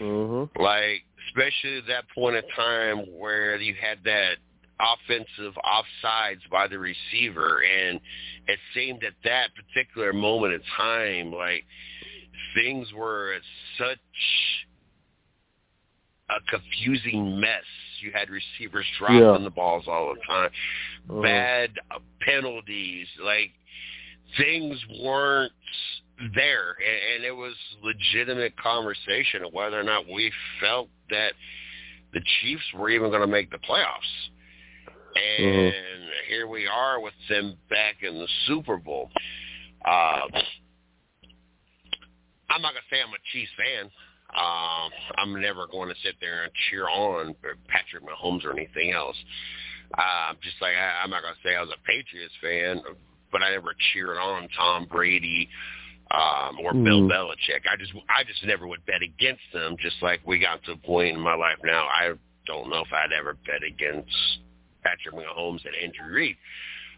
Uh-huh. Like, especially at that point in time where you had that offensive offsides by the receiver, and it seemed at that particular moment in time, like things were such a confusing mess. You had receivers dropping Yeah. the balls all the time, Uh-huh. bad uh, penalties, like things weren't there, and, and it was legitimate conversation of whether or not we felt that the Chiefs were even going to make the playoffs. And here we are with them back in the Super Bowl. Uh, I'm not going to say I'm a Chiefs fan. Um, I'm never going to sit there and cheer on Patrick Mahomes or anything else. Uh, just like I, I'm not going to say I was a Patriots fan, but I never cheered on Tom Brady um, or Bill Mhm. Belichick. I just I just never would bet against them. Just like we got to a point in my life now, I don't know if I'd ever bet against Patrick Mahomes and Andrew Reid.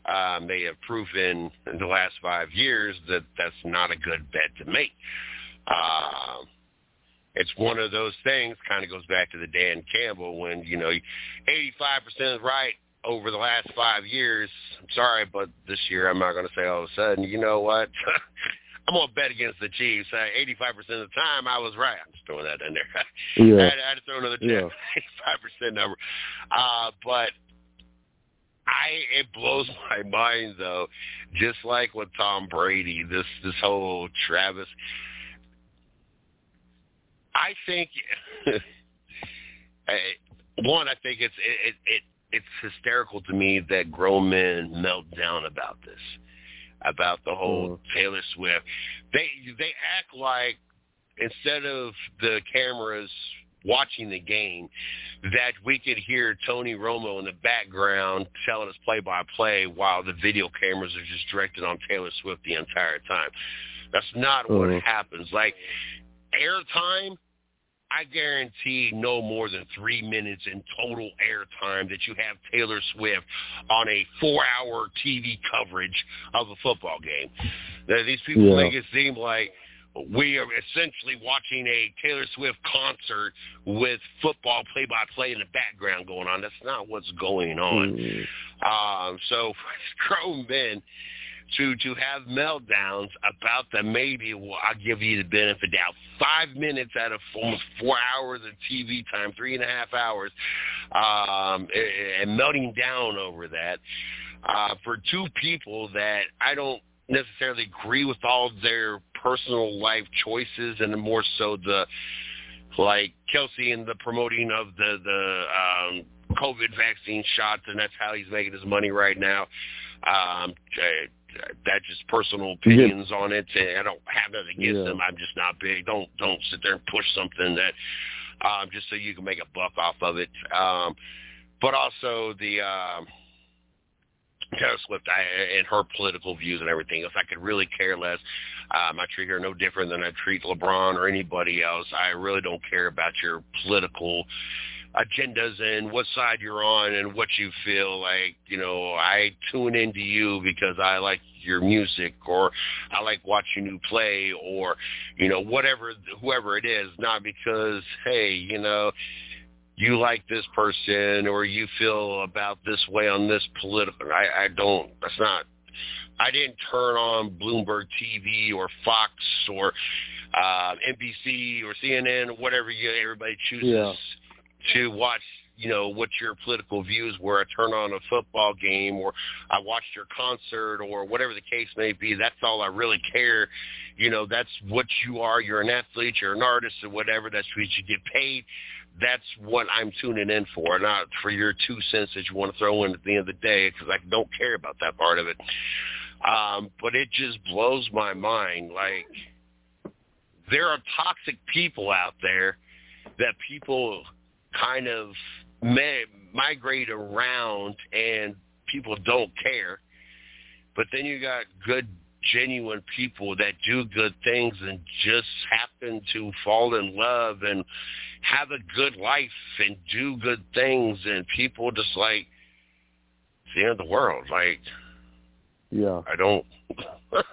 Um, they have proven in the last five years that that's not a good bet to make. Um, it's one of those things. Kind of goes back to the Dan Campbell when you know, 85% is right over the last five years. I'm sorry, but this year I'm not going to say all of a sudden. You know what? I'm going to bet against the Chiefs. Uh, 85% of the time I was right. I'm just throwing that in there. I, Yeah. had, I had to throw another Yeah. 85% number. Uh, but I it blows my mind though, just like with Tom Brady, this this whole Travis. I think I- one, I think it's it, it it it's hysterical to me that grown men melt down about this, about the whole mm. Taylor Swift. They they act like instead of the cameras watching the game, that we could hear Tony Romo in the background telling us play by play while the video cameras are just directed on Taylor Swift the entire time. That's not what Mhm. happens. Like airtime, I guarantee no more than three minutes in total airtime that you have Taylor Swift on a four-hour TV coverage of a football game. Now, These people Yeah. make it seem like we are essentially watching a Taylor Swift concert with football play-by-play in the background going on. That's not what's going on. Mhm. Um, so for grown men to to have meltdowns about the maybe well, I'll give you the benefit of doubt. Five minutes out of almost four hours of TV time, three and a half hours, um, and melting down over that uh, for two people that I don't necessarily agree with all their personal life choices, and more so the like Kelce and the promoting of the the um, COVID vaccine shots, and that's how he's making his money right now. Um, uh, that's just personal opinions on it. And I don't have nothing against Yeah. them. I'm just not big. Don't don't sit there and push something that um, just so you can make a buck off of it. Um, but also the um, Taylor Swift I, and her political views and everything else. I could really care less. Um, I treat her no different than I treat LeBron or anybody else. I really don't care about your political agendas and what side you're on and what you feel like. You know, I tune into you because I like your music or I like watching you play or, you know, whatever, whoever it is, not because, hey, you know, you like this person or you feel about this way on this political. I, I don't. That's not. I didn't turn on Bloomberg TV or Fox or uh, NBC or CNN or whatever you everybody chooses Yeah. to watch. You know what your political views were. I turn on a football game or I watched your concert or whatever the case may be. That's all I really care. You know that's what you are. You're an athlete. You're an artist or whatever. That's what you get paid that's what I'm tuning in for, not for your two cents that you want to throw in at the end of the day, because I don't care about that part of it. Um, but it just blows my mind. Like there are toxic people out there that people kind of may, migrate around, and people don't care. But then you got good genuine people that do good things and just happen to fall in love and have a good life and do good things and people just like it's the end of the world. Like yeah. I don't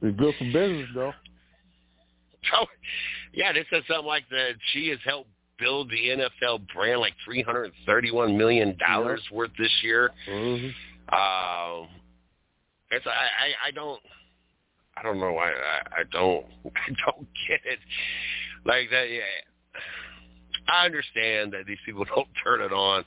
It's good for business though. So yeah, this says something like that she has helped build the NFL brand like three hundred and thirty one million dollars Yep. worth this year. Mm-hmm. Um, it's I, I I don't I don't know I, I I don't I don't get it like that. Yeah, I understand that these people don't turn it on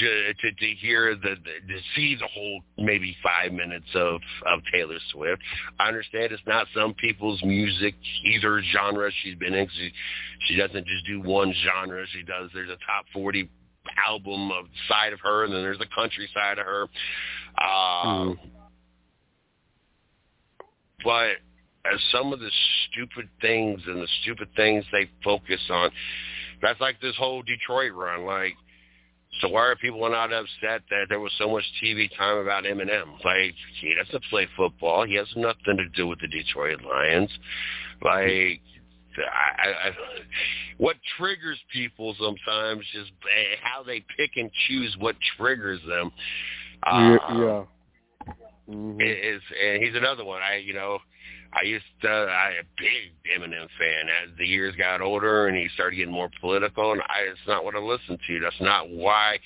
to to, to hear the, the to see the whole maybe five minutes of of Taylor Swift. I understand it's not some people's music either genre she's been in. She, she doesn't just do one genre. She does. There's a top forty album of side of her, and then there's the country side of her. Um, But as some of the stupid things and the stupid things they focus on, that's like this whole Detroit run. Like, so why are people not upset that there was so much TV time about Eminem? Like, he doesn't play football. He has nothing to do with the Detroit Lions. Like, I, I, what triggers people sometimes is eh, how they pick and choose what triggers them. Uh, yeah. Mhm. is and he's another one. I you know, I used to I a big Eminem fan. As the years got older and he started getting more political, and I it's not what I listened to. That's not why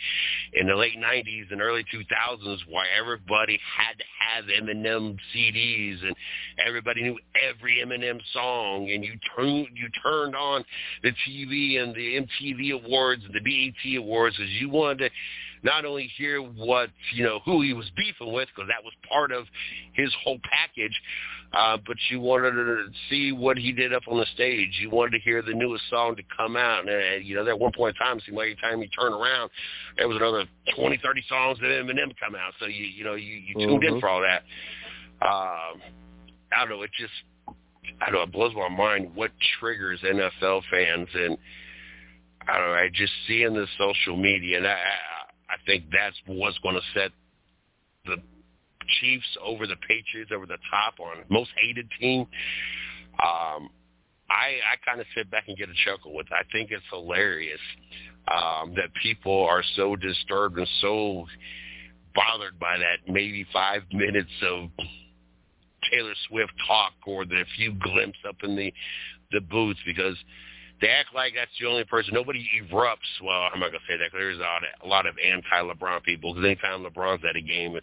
in the late '90s and early 2000s why everybody had to have Eminem CDs and everybody knew every Eminem song, and you turned you turned on the TV and the MTV Awards and the BET Awards as you wanted to not only hear what you know who he was beefing with because that was part of his whole package, uh, but you wanted to see what he did up on the stage. You wanted to hear the newest song to come out, and uh, you know, at one point in time, it seemed like every time you turn around, there was another twenty, thirty songs that Eminem come out. So you you know you, you tuned in Mhm. for all that. Um, I don't know. It just I don't know. It blows my mind what triggers NFL fans and. I don't know. I just see in the social media, and I, I think that's what's going to set the Chiefs over the Patriots over the top on most hated team. Um, I I kind of sit back and get a chuckle with. It. I think it's hilarious um, that people are so disturbed and so bothered by that maybe five minutes of Taylor Swift talk or the few glimpse up in the the booth because they act like that's the only person. Nobody erupts. Well, I'm not gonna say that. 'cause There's a lot of, anti-LeBron people. Because anytime LeBron's at a game,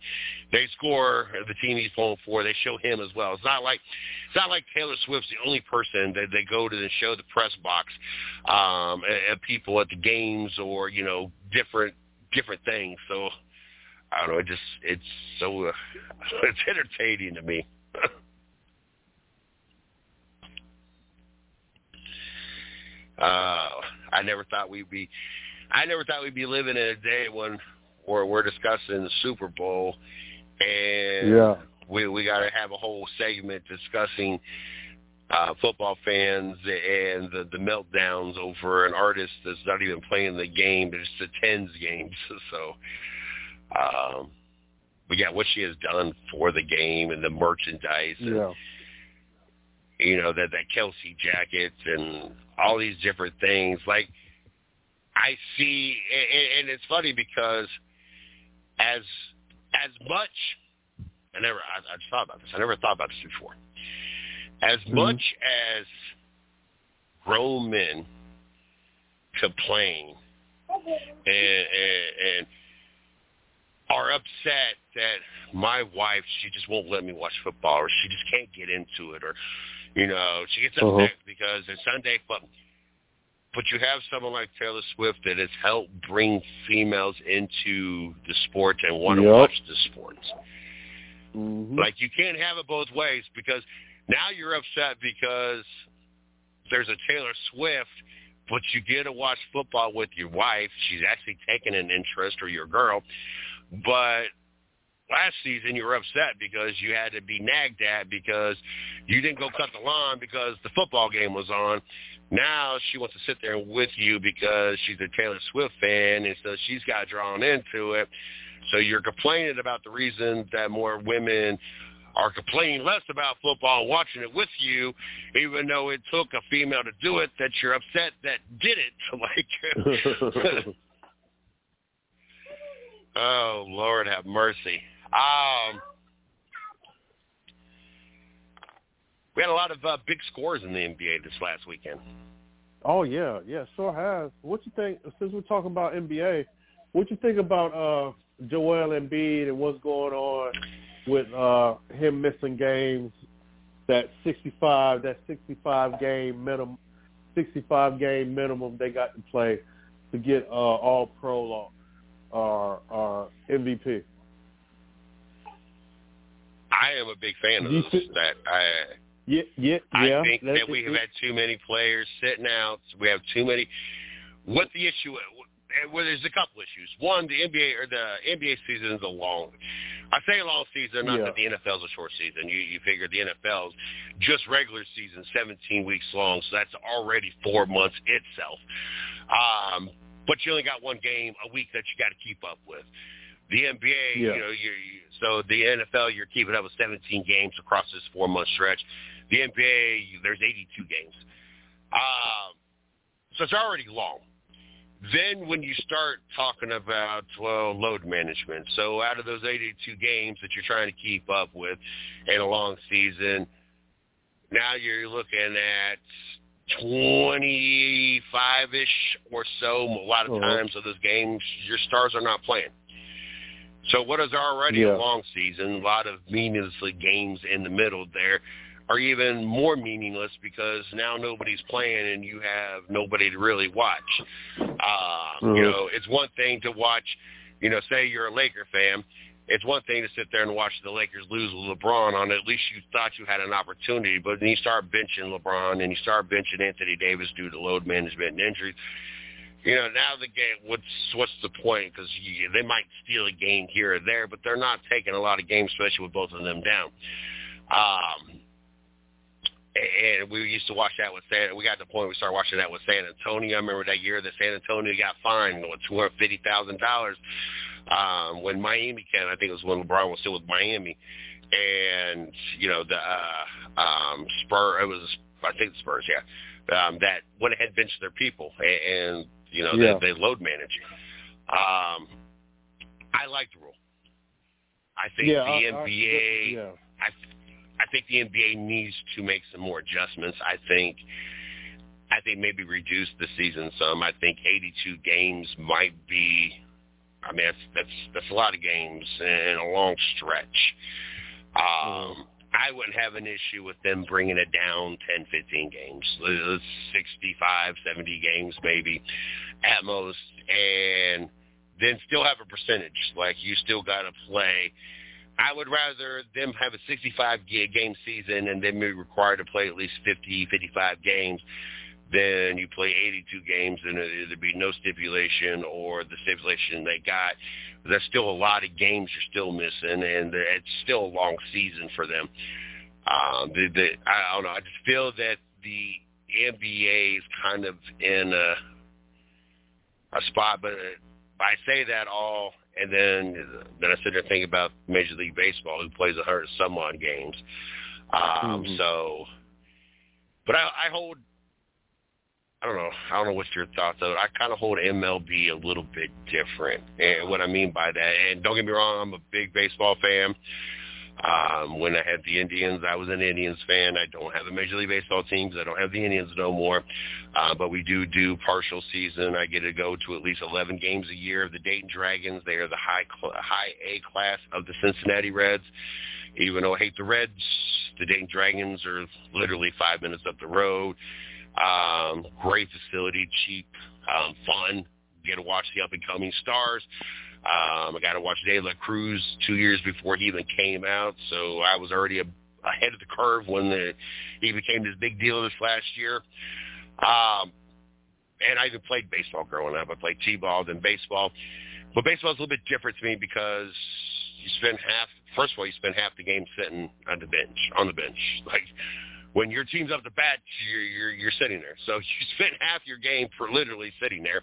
they score. The team he's playing for, they show him as well. It's not like it's not like Taylor Swift's the only person that they go to the show the press box, um, and, and people at the games or you know different different things. So I don't know. It just it's so uh, it's entertaining to me. Uh, I never thought we'd be, I never thought we'd be living in a day when where we're discussing the Super Bowl, and Yeah. we we got to have a whole segment discussing uh, football fans and the, the meltdowns over an artist that's not even playing the game, but just attends games. So, um, but yeah, what she has done for the game and the merchandise, and, Yeah. you know, that that Kelce jackets and all these different things. Like I see, and, and it's funny because as as much, I never, I, I just thought about this. I never thought about this before. As Mhm. much as grown men complain and, and, and are upset that my wife she just won't let me watch football or she just can't get into it or you know she gets upset Uh-huh. because it's Sunday football. But you have someone like Taylor Swift that has helped bring females into the sport and want to watch the sports. Mhm. Like you can't have it both ways because now you're upset because there's a Taylor Swift, but you get to watch football with your wife. She's actually taking an interest, or your girl. But last season you were upset because you had to be nagged at because you didn't go cut the lawn because the football game was on. Now she wants to sit there with you because she's a Taylor Swift fan, and so she's got drawn into it. So you're complaining about the reason that more women are complaining less about football watching it with you, even though it took a female to do it, that you're upset that did it. Like, oh Lord, have mercy. Um, we had a lot of uh, big scores in the NBA this last weekend. Oh yeah, yeah, sure has. What you think? Since we're talking about NBA, what you think about uh, Joel Embiid and what's going on with uh, him missing games? That sixty-five, that sixty-five game minimum, sixty-five game minimum they got to play to get uh, All Pro or uh, MVP. I am a big fan of this. That I yeah, yeah, yeah. I think that we have had too many players sitting out. We have too many. What the issue? Well, there's a couple issues. One, the NBA or the NBA season is a long. I say a long season, not yeah. that the NFL is a short season. You you figure the NFL's just regular season, 17 weeks long, so that's already four months itself. Um, but you only got one game a week that you got to keep up with. The NBA, yeah. you know, you so the NFL, you're keeping up with 17 games across this four month stretch. The NBA, there's 82 games. Um, so it's already long. Then when you start talking about, well, load management, so out of those 82 games that you're trying to keep up with in a long season, now you're looking at 25-ish or so. A lot of uh-huh. times of those games, your stars are not playing. So what is already yeah. a long season, a lot of meaningless games in the middle there are even more meaningless because now nobody's playing and you have nobody to really watch. Uh, mm-hmm. You know, it's one thing to watch, you know, say you're a Laker fan. It's one thing to sit there and watch the Lakers lose with LeBron on at least you thought you had an opportunity, but then you start benching LeBron and you start benching Anthony Davis due to load management and injuries. You know, now the game. What's what's the point? Because they might steal a game here or there, but they're not taking a lot of games, especially with both of them down. Um, and we used to watch that with San. We got to the point we started watching that with San Antonio. I remember that year that San Antonio got fined what two hundred fifty thousand dollars um, when Miami came. I think it was when LeBron was still with Miami, and you know the uh, um, Spur. It was I think the Spurs, yeah. Um, that went ahead and benched their people, and, and you know Yeah. they, they load manage. Um, I like the rule. I think yeah, the I- I- NBA. yeah. I I think the NBA needs to make some more adjustments. I think I think maybe reduce the season some. I think 82 games might be. I mean, that's that's that's a lot of games in a long stretch. Um, I wouldn't have an issue with them bringing it down 10, 15 games, Let's 65, 70 games maybe at most, and then still have a percentage. Like you still got to play. I would rather them have a 65 game season and then be required to play at least 50, 55 games than you play 82 games and there either be no stipulation or the stipulation they got. There's still a lot of games you're still missing, and it's still a long season for them. Um, the, the, I don't know. I just feel that the NBA is kind of in a, a spot, but I say that all, and then then I sit there and think about Major League Baseball, who plays a hundred some odd games. Um, Mhm. So, but I, I hold. I don't know. I don't know what's your thoughts it. I kind of hold MLB a little bit different, and what I mean by that. And don't get me wrong, I'm a big baseball fan. Um, when I had the Indians, I was an Indians fan. I don't have a Major League Baseball team because I don't have the Indians no more. Uh, but we do do partial season. I get to go to at least 11 games a year of the Dayton Dragons. They are the high high A class of the Cincinnati Reds. Even though I hate the Reds, the Dayton Dragons are literally five minutes up the road. Um, great facility, cheap, um, fun. Get to watch the up and coming stars. Um, I got to watch De La Cruz two years before he even came out, so I was already a, ahead of the curve when the, he became this big deal this last year. Um, and I even played baseball growing up. I played t-ball then baseball, but baseball is a little bit different to me because you spend half. First of all, you spend half the game sitting on the bench, on the bench, like when your team's up to bat, you're you're, you're sitting there. So you spend half your game for literally sitting there,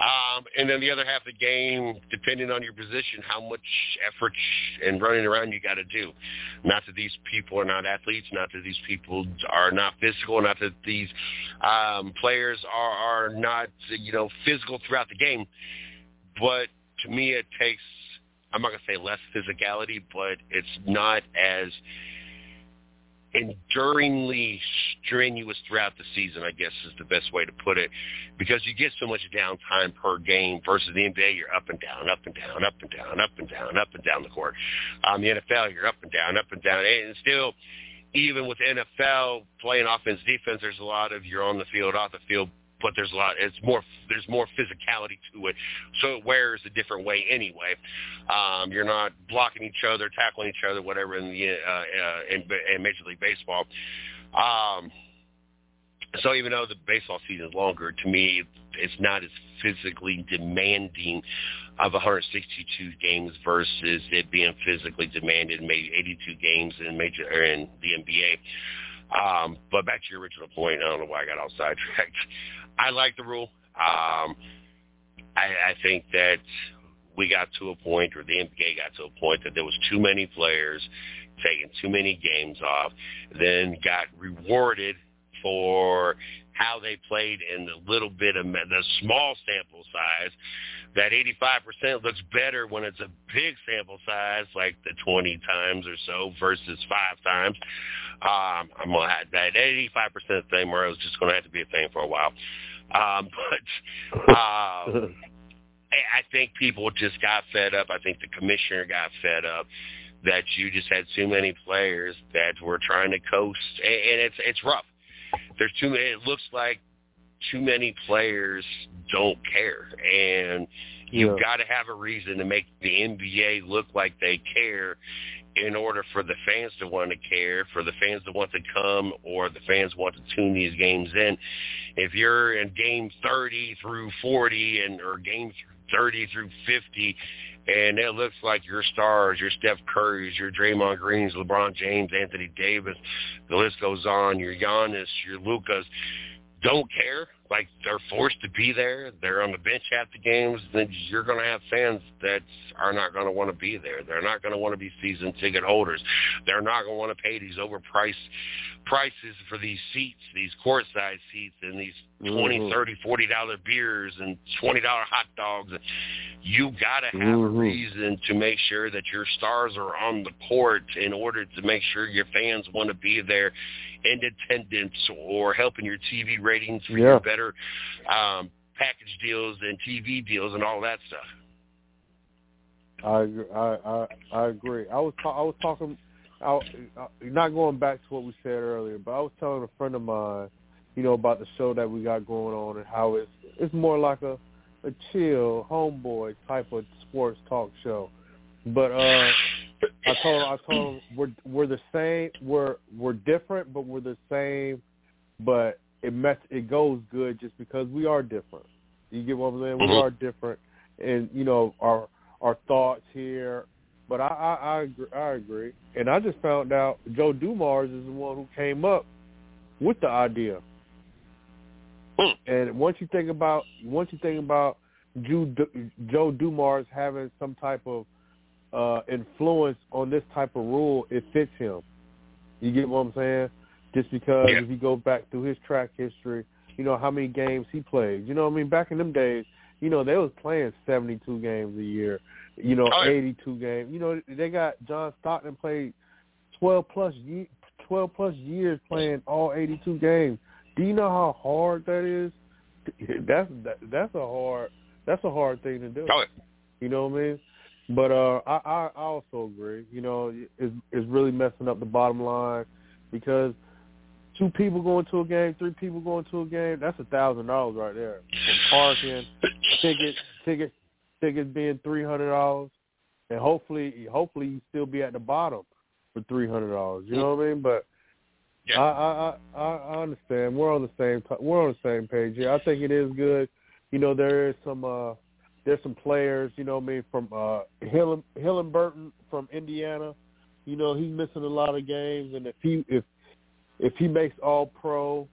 um, and then the other half of the game, depending on your position, how much effort and running around you got to do. Not that these people are not athletes, not that these people are not physical, not that these um, players are are not you know physical throughout the game, but to me it takes I'm not going to say less physicality, but it's not as enduringly strenuous throughout the season, I guess is the best way to put it, because you get so much downtime per game versus the NBA, you're up and down, up and down, up and down, up and down, up and down the court. Um, the NFL, you're up and down, up and down, and still, even with NFL playing offense, defense, there's a lot of you're on the field, off the field but there's a lot. It's more. There's more physicality to it, so it wears a different way anyway. Um, you're not blocking each other, tackling each other, whatever in the uh, uh, in, in Major League Baseball. Um, so even though the baseball season is longer, to me, it's not as physically demanding of 162 games versus it being physically demanded maybe 82 games in major or in the NBA. Um, but back to your original point, I don't know why I got all sidetracked. I like the rule. Um, I, I think that we got to a point, or the NBA got to a point that there was too many players taking too many games off, then got rewarded for how they played in the little bit of the small sample size. That 85% looks better when it's a big sample size, like the 20 times or so versus five times. Um, I'm gonna have that 85% thing where it's just gonna have to be a thing for a while. Um, but um, I think people just got fed up. I think the commissioner got fed up that you just had too many players that were trying to coast, and, and it's it's rough. There's too many. It looks like too many players don't care, and you've yeah. got to have a reason to make the NBA look like they care in order for the fans to want to care, for the fans to want to come, or the fans want to tune these games in. If you're in game 30 through 40 and or game 30 through 50, and it looks like your stars, your Steph Curry's, your Draymond Greens, LeBron James, Anthony Davis, the list goes on, your Giannis, your Luka's, don't care, like they're forced to be there, they're on the bench at the games, then you're going to have fans that are not going to want to be there. They're not going to want to be season ticket holders. They're not going to want to pay these overpriced prices for these seats, these courtside seats, and these twenty, mm-hmm. thirty, forty dollar beers and twenty dollar hot dogs. You got to have mm-hmm. a reason to make sure that your stars are on the court in order to make sure your fans want to be there in attendance or helping your TV ratings for yeah. your better um, package deals and TV deals and all that stuff. I I I, I agree. I was I was talking. I, I, not going back to what we said earlier, but I was telling a friend of mine, you know, about the show that we got going on and how it's it's more like a a chill homeboy type of sports talk show. But uh I told him, I told him we're we're the same. We're we're different, but we're the same. But it met, it goes good just because we are different. You get what I'm saying? We mm-hmm. are different, and you know our our thoughts here. But I I I agree, I agree. And I just found out Joe Dumars is the one who came up with the idea. And once you think about once you think about Joe Dumars having some type of uh, influence on this type of rule, it fits him. You get what I'm saying? Just because yeah. if you go back through his track history, you know how many games he played. You know what I mean? Back in them days, you know they was playing 72 games a year. You know, oh, yeah. 82 games. You know they got John Stockton played 12 plus ye- 12 plus years playing all 82 games. Do you know how hard that is? That's that, that's a hard that's a hard thing to do. Oh, yeah. You know what I mean? But uh, I, I also agree. You know, it's, it's really messing up the bottom line because two people going to a game, three people going to a game, that's a thousand dollars right there. From parking, tickets, tickets, tickets being three hundred dollars, and hopefully, hopefully you still be at the bottom for three hundred dollars. You know what I mean? But yeah. I, I I I understand. We're on the same we're on the same page here. I think it is good. You know, there is some uh there's some players, you know, I mean, from uh, Hillen, Haliburton from Indiana. You know, he's missing a lot of games, and if he if if he makes All Pro,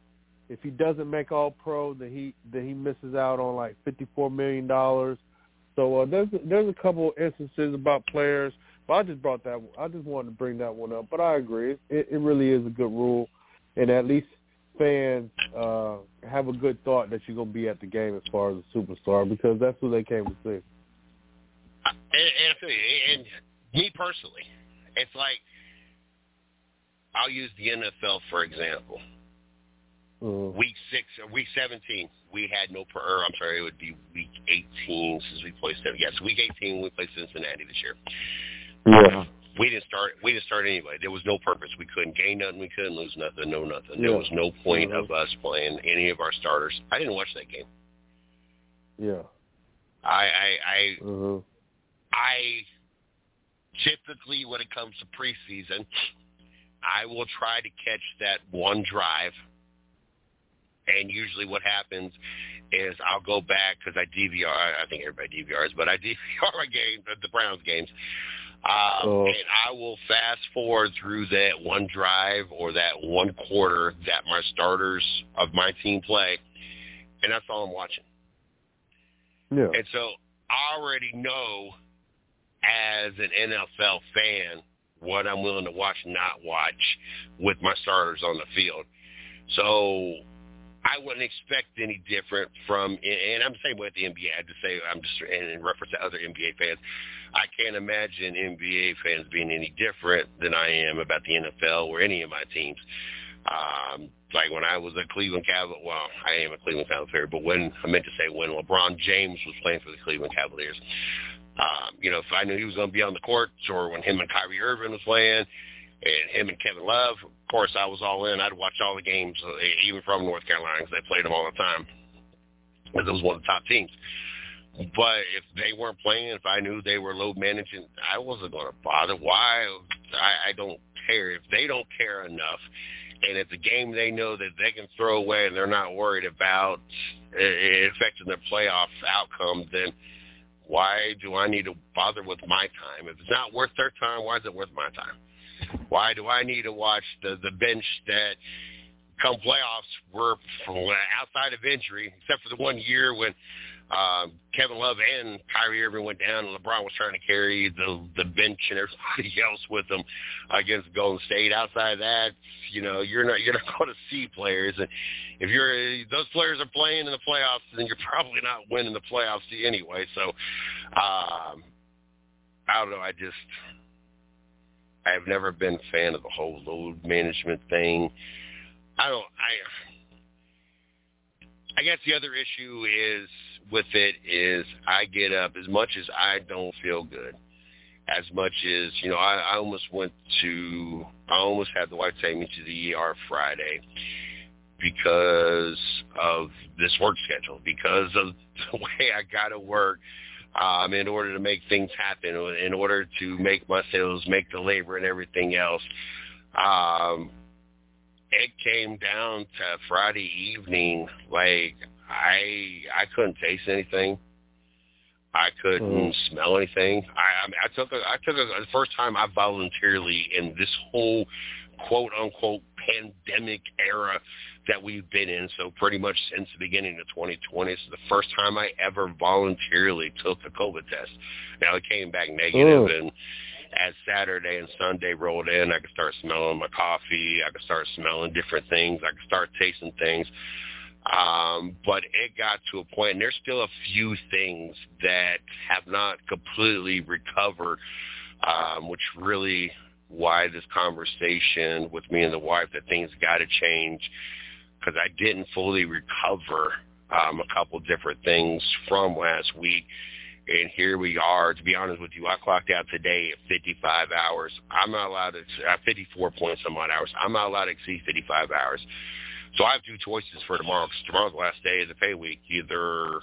if he doesn't make All Pro, then he then he misses out on like fifty four million dollars. So uh, there's there's a couple instances about players, but I just brought that. I just wanted to bring that one up. But I agree, it, it really is a good rule, and at least fans uh, have a good thought that you're gonna be at the game as far as a superstar because that's who they came to see. And, and, and me personally, it's like I'll use the NFL for example. Mm-hmm. Week six or week seventeen, we had no. Per, or I'm sorry, it would be week eighteen since we played. Yes, week eighteen we played Cincinnati this year. Yeah. We didn't start. We didn't start anyway. There was no purpose. We couldn't gain nothing. We couldn't lose nothing. No nothing. There Yeah. was no point Mhm. of us playing any of our starters. I didn't watch that game. Yeah. I I I, hmm I typically when it comes to preseason, I will try to catch that one drive. And usually what happens is I'll go back because I DVR. I think everybody DVRs, but I DVR my game, the Browns games. Um, Oh. And I will fast forward through that one drive or that one quarter that my starters of my team play, and that's all I'm watching. Yeah. And so I already know as an NFL fan what I'm willing to watch, not watch with my starters on the field. So I wouldn't expect any different from, and I'm way with the NBA. I just say I'm just and in reference to other NBA fans. I can't imagine NBA fans being any different than I am about the NFL or any of my teams. Um, like when I was a Cleveland Cavalier, well, I am a Cleveland Cavalier, but when I meant to say when LeBron James was playing for the Cleveland Cavaliers, um, you know, if I knew he was going to be on the court, or when him and Kyrie Irving was playing, and him and Kevin Love, course, I was all in. I'd watch all the games, uh, even from North Carolina, because they played them all the time. Because it was one of the top teams. But if they weren't playing, if I knew they were load managing, I wasn't going to bother. Why? I, I don't care. If they don't care enough, and it's a game they know that they can throw away and they're not worried about it affecting their playoff outcome, then why do I need to bother with my time? If it's not worth their time, why is it worth my time? Why do I need to watch the the bench that come playoffs were from outside of injury, except for the one year when um, Kevin Love and Kyrie Irving went down, and LeBron was trying to carry the the bench and everybody else with them against Golden State. Outside of that, you know, you're not you're not going to see players, and if you're those players are playing in the playoffs, then you're probably not winning the playoffs anyway. So, um, I don't know. I just I've never been a fan of the whole load management thing. I don't. I I guess the other issue is with it is I get up as much as I don't feel good, as much as you know. I, I almost went to. I almost had the wife take me to the ER Friday because of this work schedule, because of the way I got to work um, in order to make things happen, in order to make my sales, make the labor and everything else. Um, it came down to Friday evening, like I I couldn't taste anything. I couldn't Mm. smell anything. I, I mean, I took a, I took a, the first time I voluntarily in this whole quote unquote pandemic era that we've been in. So pretty much since the beginning of 2020, it's the first time I ever voluntarily took a COVID test. Now it came back negative, and as Saturday and Sunday rolled in, I could start smelling my coffee. I could start smelling different things. I could start tasting things. Um, but it got to a point, and there's still a few things that have not completely recovered, um, which really why this conversation with me and the wife that things got to change because I didn't fully recover um, a couple different things from last week. And here we are. To be honest with you, I clocked out today at 55 hours. I'm not allowed to, uh, 54 point some odd hours. I'm not allowed to exceed 55 hours. So I have two choices for tomorrow because tomorrow's the last day of the pay week. Either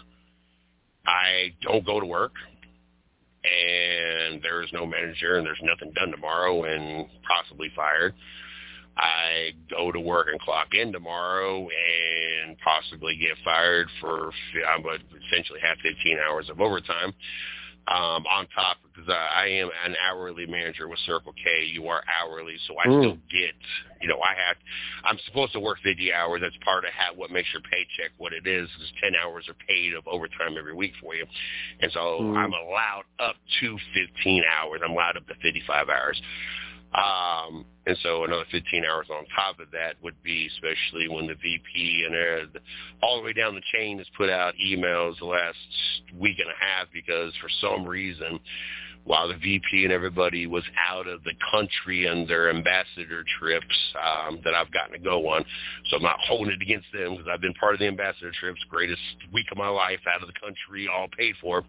I don't go to work and there is no manager and there's nothing done tomorrow and possibly fired. I go to work and clock in tomorrow and possibly get fired for uh, I would essentially have 15 hours of overtime. Um, on top because I, I am an hourly manager with Circle K. You are hourly, so I Mm. still get, you know, I have, I'm supposed to work 50 hours. That's part of how, what makes your paycheck what it is. Is 10 hours are paid of overtime every week for you, and so Mm. I'm allowed up to 15 hours. I'm allowed up to 55 hours. Um, and so another 15 hours on top of that would be, especially when the VP and uh, all the way down the chain has put out emails the last week and a half because for some reason, while the VP and everybody was out of the country on their ambassador trips um, that I've gotten to go on, so I'm not holding it against them because I've been part of the ambassador trips, greatest week of my life out of the country, all paid for.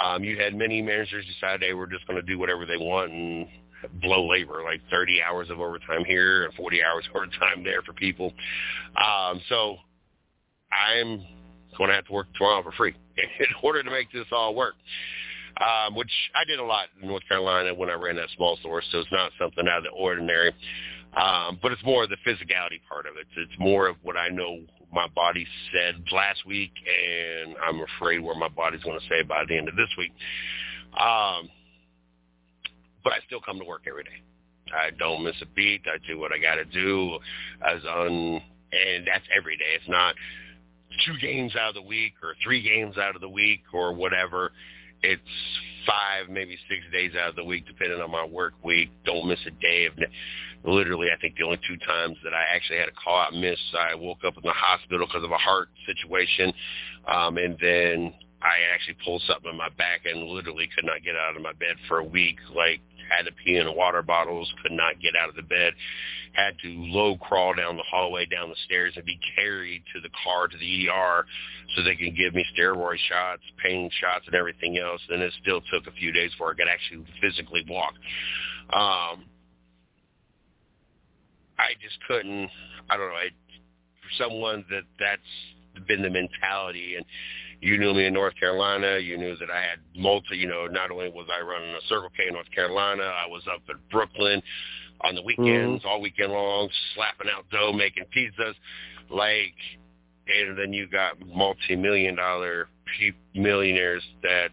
Um, you had many managers decide they were just going to do whatever they want and blow labor, like 30 hours of overtime here and 40 hours of overtime there for people. Um, so I'm going to have to work tomorrow for free in order to make this all work, um, which I did a lot in North Carolina when I ran that small store, so it's not something out of the ordinary. Um, but it's more of the physicality part of it. It's more of what I know my body said last week, and I'm afraid where my body's going to say by the end of this week. Um, but I still come to work every day. I don't miss a beat. I do what I got to do, as on, and that's every day. It's not two games out of the week or three games out of the week or whatever. It's five, maybe six days out of the week, depending on my work week. Don't miss a day of. Literally, I think the only two times that I actually had a call out miss, I woke up in the hospital because of a heart situation, um, and then I actually pulled something in my back and literally could not get out of my bed for a week. Like had to pee in water bottles, could not get out of the bed, had to low crawl down the hallway, down the stairs, and be carried to the car to the ER so they can give me steroid shots, pain shots, and everything else. And it still took a few days before I could actually physically walk. Um, I just couldn't. I don't know. I, for someone that that's been the mentality and you knew me in North Carolina. You knew that I had multi, you know, not only was I running a Circle K in North Carolina, I was up in Brooklyn on the weekends, mm-hmm. all weekend long, slapping out dough, making pizzas. Like, and then you got multi-million dollar millionaires that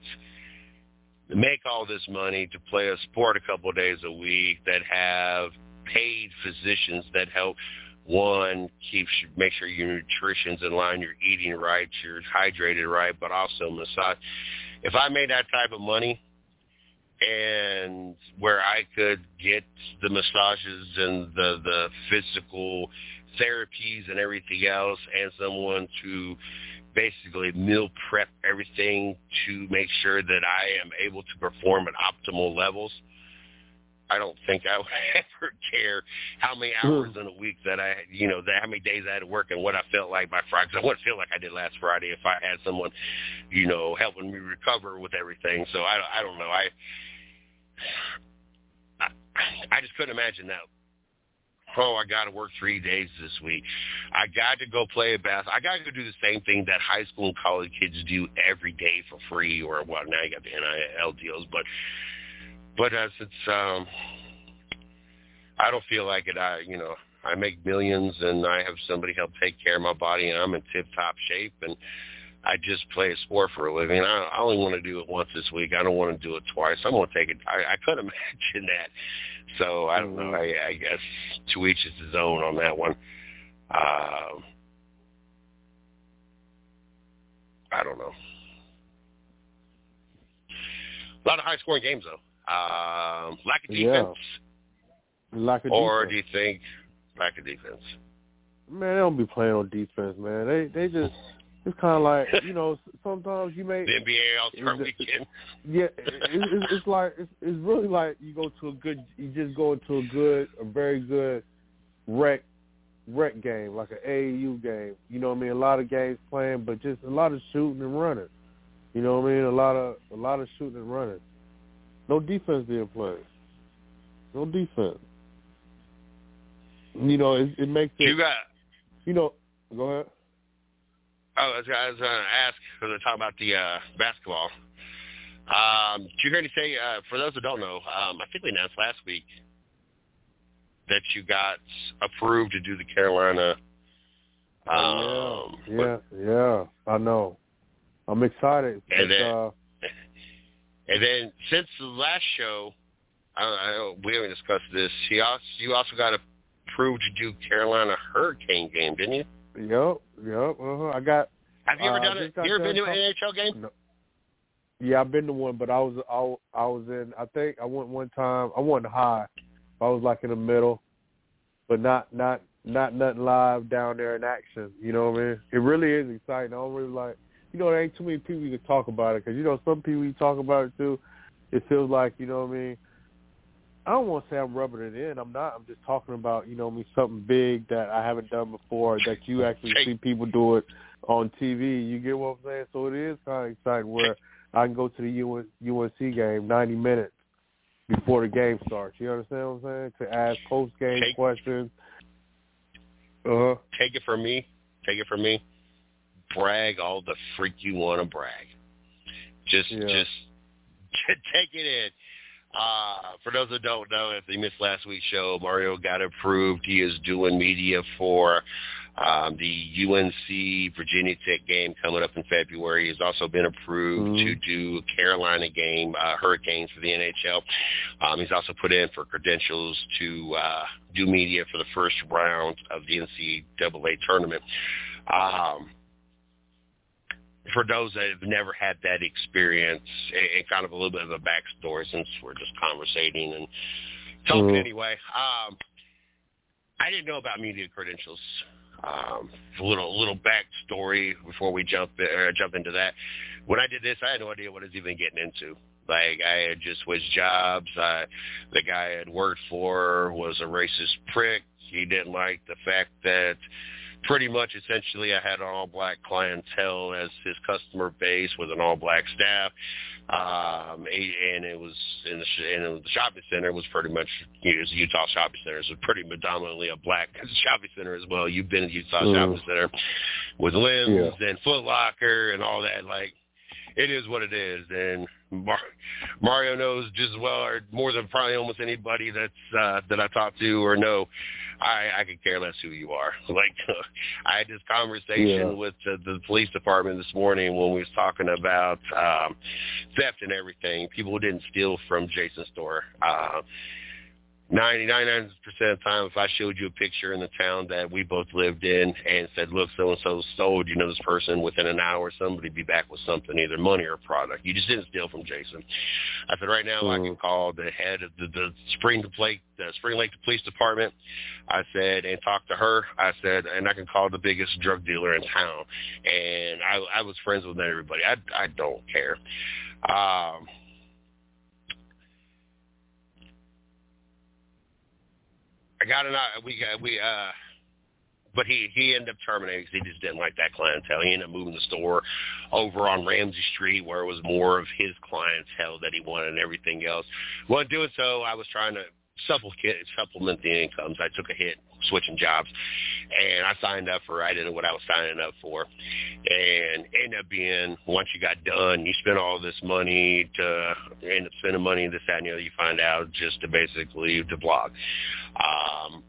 make all this money to play a sport a couple of days a week that have paid physicians that help one keeps make sure your nutrition's in line, you're eating right, you're hydrated right, but also massage. If I made that type of money and where I could get the massages and the the physical therapies and everything else and someone to basically meal prep everything to make sure that I am able to perform at optimal levels, I don't think I would ever care how many hmm. hours in a week that I, you know, that how many days I had to work and what I felt like by Friday. Because I wouldn't feel like I did last Friday if I had someone, you know, helping me recover with everything. So I, I don't know. I, I, I just couldn't imagine that. Oh, I got to work three days this week. I got to go play a bass. I got to go do the same thing that high school and college kids do every day for free, or what? Now you got the NIL deals, but but as it's um I don't feel like it I you know I make millions and I have somebody help take care of my body and I'm in tip top shape and I just play a sport for a living. I, I only want to do it once this week. I don't want to do it twice. I'm going to take it. I, I couldn't imagine that. So I don't know. I, I guess to each is his own on that one. Uh, I don't know. A lot of high scoring games though. Um, lack of Yeah. defense, Lack of or defense. do you think lack of defense? Man, they don't be playing on defense, man. They they just it's kind of like you know sometimes you may The NBA All Star Weekend. yeah it, it's, it's like it's, it's really like you go to a good you just go into a good a very good rec rec game like an AAU game. You know what I mean? A lot of games playing, but just a lot of shooting and running. You know what I mean? A lot of a lot of shooting and running. No defense being played. No defense. You know, it, it makes it. You got. You know, go ahead. Oh, I was, I was going to ask because we're talking about the uh, basketball. Um, did you hear me say? Uh, for those that don't know, um, I think we announced last week that you got approved to do the Carolina. Um, yeah, yeah, I know. I'm excited. And then- uh, And then since the last show, I, I, we haven't discussed this. You also, you also got approved to do Carolina Hurricane game, didn't you? Yep, yep. Uh-huh. I got. Have you ever uh, done it? You ever been to an NHL game? No. Yeah, I've been to one, but I was I, I was in. I think I went one time. I wasn't high. I was like in the middle, but not not not nothing live down there in action. You know what I mean? It really is exciting. I don't really like. You know, there ain't too many people you can talk about it because you know some people you talk about it too. It feels like you know what I mean. I don't want to say I'm rubbing it in. I'm not. I'm just talking about you know me something big that I haven't done before that you actually see people do it on TV. You get what I'm saying? So it is kind of exciting where I can go to the UNC game 90 minutes before the game starts. You understand what I'm saying? To ask post game questions. Uh-huh. Take it from me. Take it from me. Brag all the freak you want to brag. Just, yeah. just take it in. Uh, for those that don't know, if they missed last week's show, Mario got approved. He is doing media for um, the UNC Virginia Tech game coming up in February. He's also been approved mm-hmm. to do a Carolina game, uh, Hurricanes for the NHL. Um, he's also put in for credentials to uh, do media for the first round of the NCAA tournament. Um, for those that have never had that experience and, kind of a little bit of a backstory since we're just conversating and talking mm-hmm. anyway. Um, I didn't know about media credentials. Um, a little little backstory before we jump uh, jump into that. When I did this, I had no idea what I was even getting into. Like I had just switched jobs. I, the guy I had worked for was a racist prick. He didn't like the fact that pretty much essentially I had an all black clientele as his customer base with an all black staff. Um, and it was in the, and the shopping center was pretty much, you know, Eutaw shopping center is pretty predominantly a black shopping center as well. You've been to Eutaw mm. shopping center with Limbs yeah. and Foot Locker and all that. Like, it is what it is. And Mar- Mario knows just as well, or more than probably almost anybody that's uh, that I talk to or know. I, I could care less who you are. Like I had this conversation yeah. with uh, the police department this morning when we was talking about um, theft and everything. People didn't steal from Jason's store. Uh, 99% of the time, if I showed you a picture in the town that we both lived in and said, look, so-and-so sold, you know this person within an hour, somebody be back with something, either money or product. You just didn't steal from Jason. I said, right now mm-hmm. I can call the head of the, the Spring Lake, the Spring Lake Police Department. I said, and talk to her. I said, and I can call the biggest drug dealer in town. And I, I was friends with everybody. I, I don't care. Um, I got an we got we uh but he he ended up terminating because he just didn't like that clientele. He ended up moving the store over on Ramsey Street where it was more of his clientele that he wanted and everything else. Well, doing so, I was trying to supplement supplement the incomes. I took a hit switching jobs, and I signed up for I didn't know what I was signing up for, and ended up being once you got done, you spent all this money to end up spending money this that and the other. You find out just to basically to blog, um,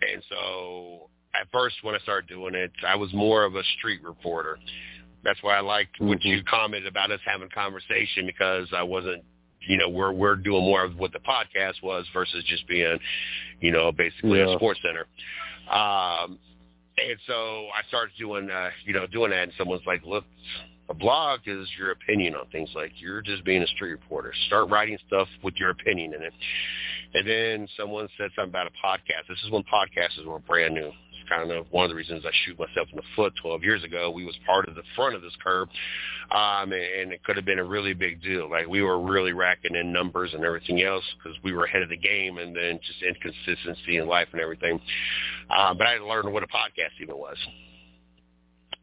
and so at first when I started doing it, I was more of a street reporter. That's why I liked mm-hmm. what you commented about us having conversation because I wasn't you know we're we're doing more of what the podcast was versus just being you know basically yeah. a sports center. Um and so i started doing uh you know doing that and someone's like look a blog is your opinion on things. Like you're just being a street reporter. Start writing stuff with your opinion in it. And then someone said something about a podcast. This is when podcasts were brand new kind of one of the reasons I shoot myself in the foot 12 years ago. We was part of the front of this curve, um, and it could have been a really big deal. Like we were really racking in numbers and everything else because we were ahead of the game, and then just inconsistency in life and everything. Um, but I had to learn what a podcast even was.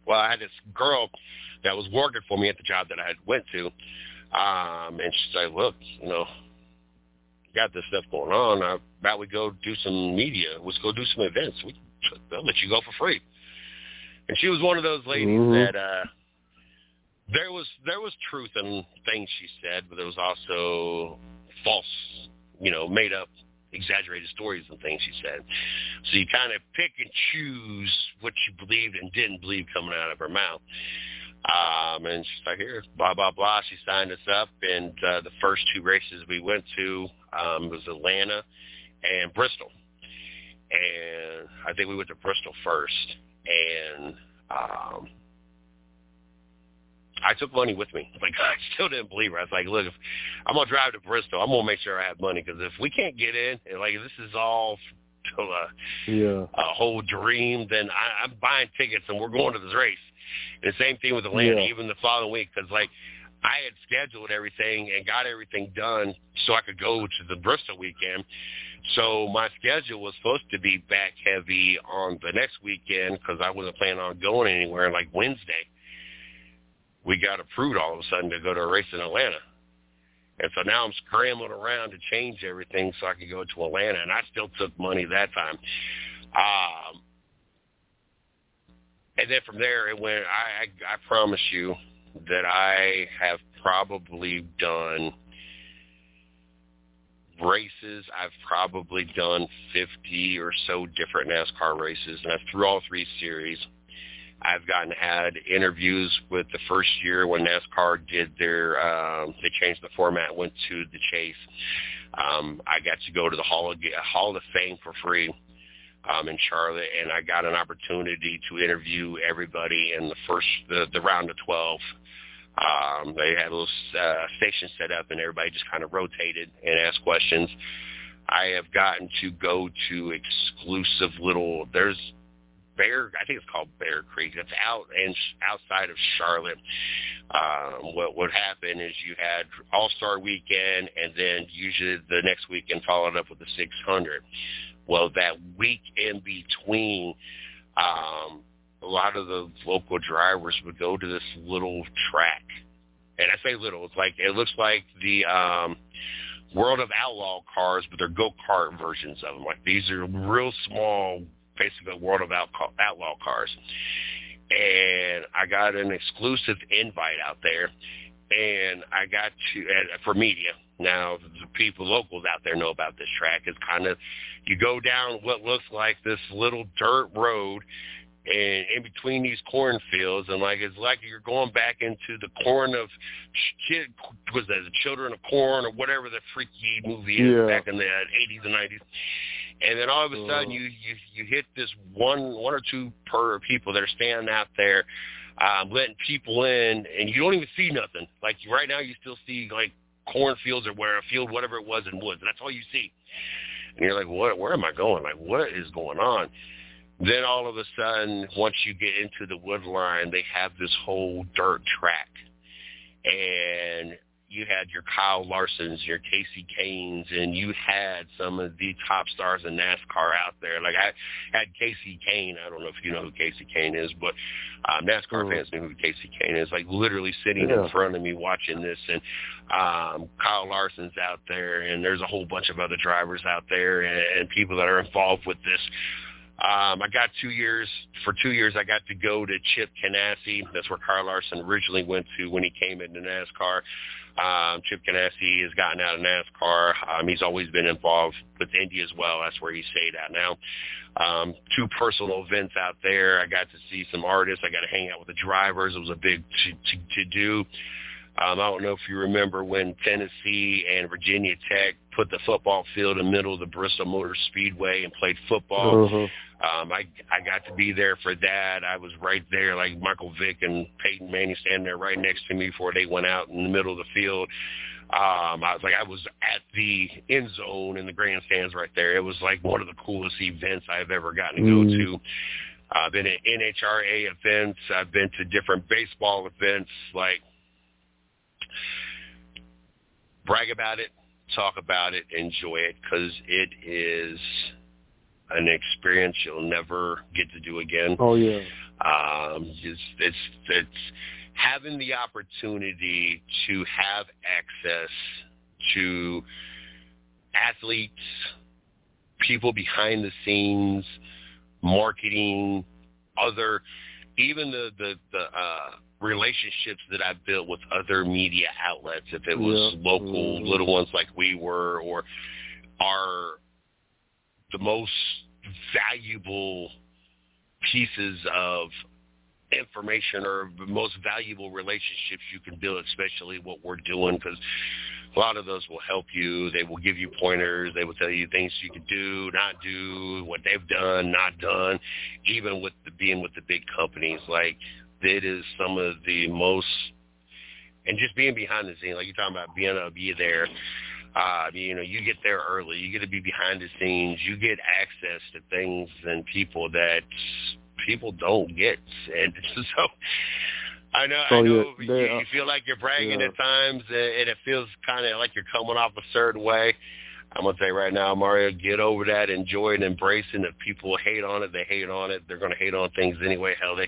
Well, I had this girl that was working for me at the job that I had went to, um, and she said, "Look, you know." got this stuff going on. How about we go do some media? Let's go do some events. We they'll let you go for free. And she was one of those ladies mm-hmm. that uh there was there was truth in things she said, but there was also false, you know, made up exaggerated stories and things she said. So you kind of pick and choose what you believed and didn't believe coming out of her mouth. Um, and she's like, here, blah, blah, blah. She signed us up. And uh, the first two races we went to um, was Atlanta and Bristol. And I think we went to Bristol first. And um, I took money with me. Like I still didn't believe her. I was like, look, if I'm gonna drive to Bristol, I'm gonna make sure I have money because if we can't get in, and like this is all to a, yeah. a whole dream, then I, I'm buying tickets and we're going to this race. And the same thing with Atlanta, Yeah. even the following week, because like I had scheduled everything and got everything done so I could go to the Bristol weekend. So my schedule was supposed to be back heavy on the next weekend because I wasn't planning on going anywhere. Like Wednesday, we got approved all of a sudden to go to a race in Atlanta. And so now I'm scrambling around to change everything so I could go to Atlanta, and I still took money that time. Um, and then from there, it went. I, I I promise you that I have probably done races. I've probably done 50 or so different NASCAR races, and I've through all three series. I've gotten had interviews with the first year when NASCAR did their um, they changed the format, went to the chase. Um, I got to go to the Hall of Hall of Fame for free um, in Charlotte, and I got an opportunity to interview everybody in the first the, the round of twelve. Um, they had a little uh, station set up, and everybody just kind of rotated and asked questions. I have gotten to go to exclusive little. There's Bear, I think it's called Bear Creek. It's out and outside of Charlotte. Um, what would happen is you had All Star Weekend, and then usually the next weekend followed up with the 600. Well, that week in between, um, a lot of the local drivers would go to this little track, and I say little. It's like it looks like the um, World of Outlaw cars, but they're go kart versions of them. Like these are real small basically World of Outlaw Outlaw cars. And I got an exclusive invite out there, and I got to for media. Now the people locals out there know about this track. It's kind of you go down what looks like this little dirt road, and in between these cornfields, and like it's like you're going back into the corn of kid was that the Children of Corn or whatever the freaky movie is Yeah. back in the 80s and 90s and then all of a sudden Uh. you you you hit this one one or two per people that are standing out there um letting people in and you don't even see nothing like right now you still see like cornfields or where a field whatever it was in woods that's all you see. And you're like what where am i going? Like what is going on? Then all of a sudden once you get into the wood line they have this whole dirt track. And you had your Kyle Larsons, your Kasey Kahnes, and you had some of the top stars in NASCAR out there. Like I had Kasey Kahne. I don't know if you know who Kasey Kahne is, but um, NASCAR Mhm. fans know who Kasey Kahne is. Like literally sitting Yeah. in front of me watching this, and um, Kyle Larson's out there, and there's a whole bunch of other drivers out there, and, and people that are involved with this. Um, I got two years. For two years, I got to go to Chip Ganassi. That's where Kyle Larson originally went to when he came into NASCAR. Um, Chip Ganassi has gotten out of NASCAR. Um, he's always been involved with Indy as well. That's where he stayed at now. Um, two personal events out there. I got to see some artists. I got to hang out with the drivers. It was a big to, to, to do. Um, I don't know if you remember when Tennessee and Virginia Tech put the football field in the middle of the Bristol Motor Speedway and played football. Uh-huh. Um, I I got to be there for that. I was right there, like Michael Vick and Peyton Manning standing there right next to me before they went out in the middle of the field. Um, I was like, I was at the end zone in the grandstands right there. It was like one of the coolest events I've ever gotten to Mm. go to. Uh, I've been at NHRA events. I've been to different baseball events. Like, brag about it, talk about it, enjoy it, because it is an experience you'll never get to do again. Oh yeah. Um, it's, it's it's having the opportunity to have access to athletes, people behind the scenes, marketing, other, even the the the uh, relationships that I've built with other media outlets. If it was Yeah. local Mhm. little ones like we were, or are the most valuable pieces of information or the most valuable relationships you can build, especially what we're doing, because a lot of those will help you. They will give you pointers. They will tell you things you can do, not do, what they've done, not done. Even with the, being with the big companies, like it is some of the most, and just being behind the scenes, like you're talking about being able to be there. Uh, you know, you get there early. You get to be behind the scenes. You get access to things and people that people don't get, and so I know, So, I know. you, uh, you feel like you're bragging yeah. at times, and it feels kind of like you're coming off a certain way. I'm gonna tell you right now, Mario, get over that, enjoy it, embrace it. If people hate on it, they hate on it. They're gonna hate on things anyway. Hell, they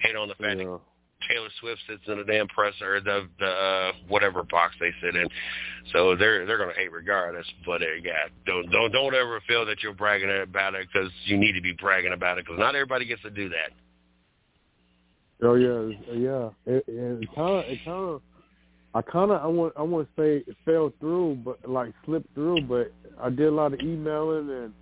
hate on the fact Yeah. that Taylor Swift sits in the damn press or the the uh, whatever box they sit in. So they're they're gonna hate regardless. But uh, yeah, don't don't don't ever feel that you're bragging about it because you need to be bragging about it because not everybody gets to do that. Oh yeah, it's- yeah. It, it kind of, it kind of, I kind of, I want, I want to say it fell through, but like slipped through. But I did a lot of emailing and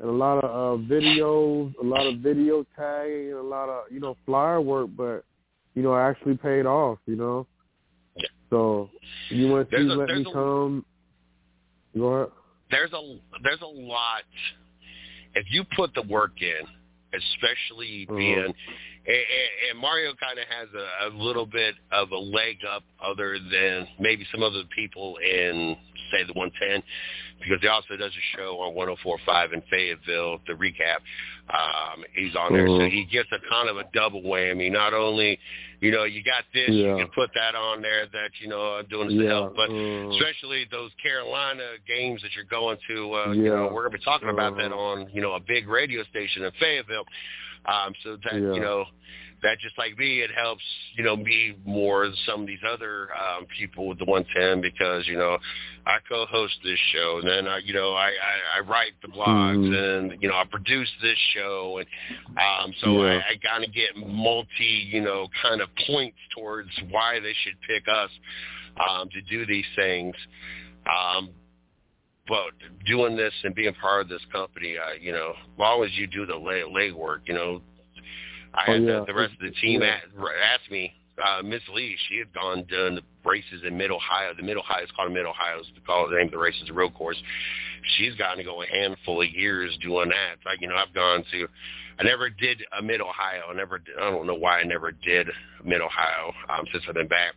and a lot of uh, videos, a lot of video tagging, and a lot of you know flyer work. But you know, I actually paid off. You know, Yeah. so you want to let me a- come? Go ahead. there's a there's a lot if you put the work in, especially Mhm. being and, and- and Mario kind of has a, a little bit of a leg up other than maybe some other people in say the 110 because he also does a show on 104.5 in Fayetteville, the recap. Um, he's on there, so Mhm. he gets a kind of a double whammy. Not only, you know, you got this, Yeah. you can put that on there that you know I'm doing this to Yeah, help, but uh, especially those Carolina games that you're going to. Uh, Yeah. You know, we're gonna be talking about that Uh-huh. on you know a big radio station in Fayetteville. Um, so that Yeah. you know that just like me, it helps you know me more than some of these other um, people with the 110 because you know I co-host this show and then I you know I I, I write the blogs Mhm. and you know I produce this show and um, so Yeah. I, I kind of get multi you know kind of points towards why they should pick us um, to do these things. Um, but doing this and being part of this company, uh, you know, as long as you do the leg, leg work, you know, I Oh, had yeah. the, the rest of the team Yeah. ask, ask me, uh, Miss Lee, she had gone done the races in Mid Ohio. The Mid Ohio is called Mid Ohio. Is the the name of the race is the road course. She's gotten to go a handful of years doing that. It's like you know, I've gone to. I never did a Mid Ohio. I never. Did, I don't know why I never did Mid Ohio um, since I've been back.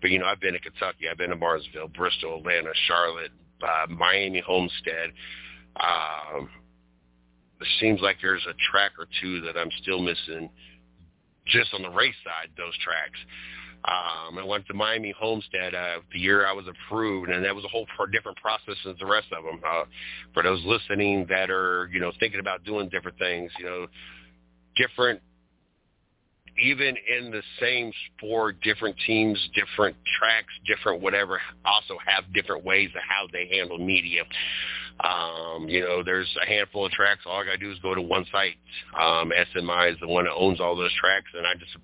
But you know, I've been to Kentucky. I've been to Martinsville, Bristol, Atlanta, Charlotte, uh, Miami, Homestead. Um, it seems like there's a track or two that I'm still missing just on the race side, those tracks. Um, I went to Miami Homestead uh, the year I was approved, and that was a whole pro- different process as the rest of them. Uh, for those listening that are, you know, thinking about doing different things, you know, different, even in the same sport, different teams, different tracks, different whatever, also have different ways of how they handle media. Um, you know, there's a handful of tracks. All I got to do is go to one site. Um, SMI is the one that owns all those tracks, and I just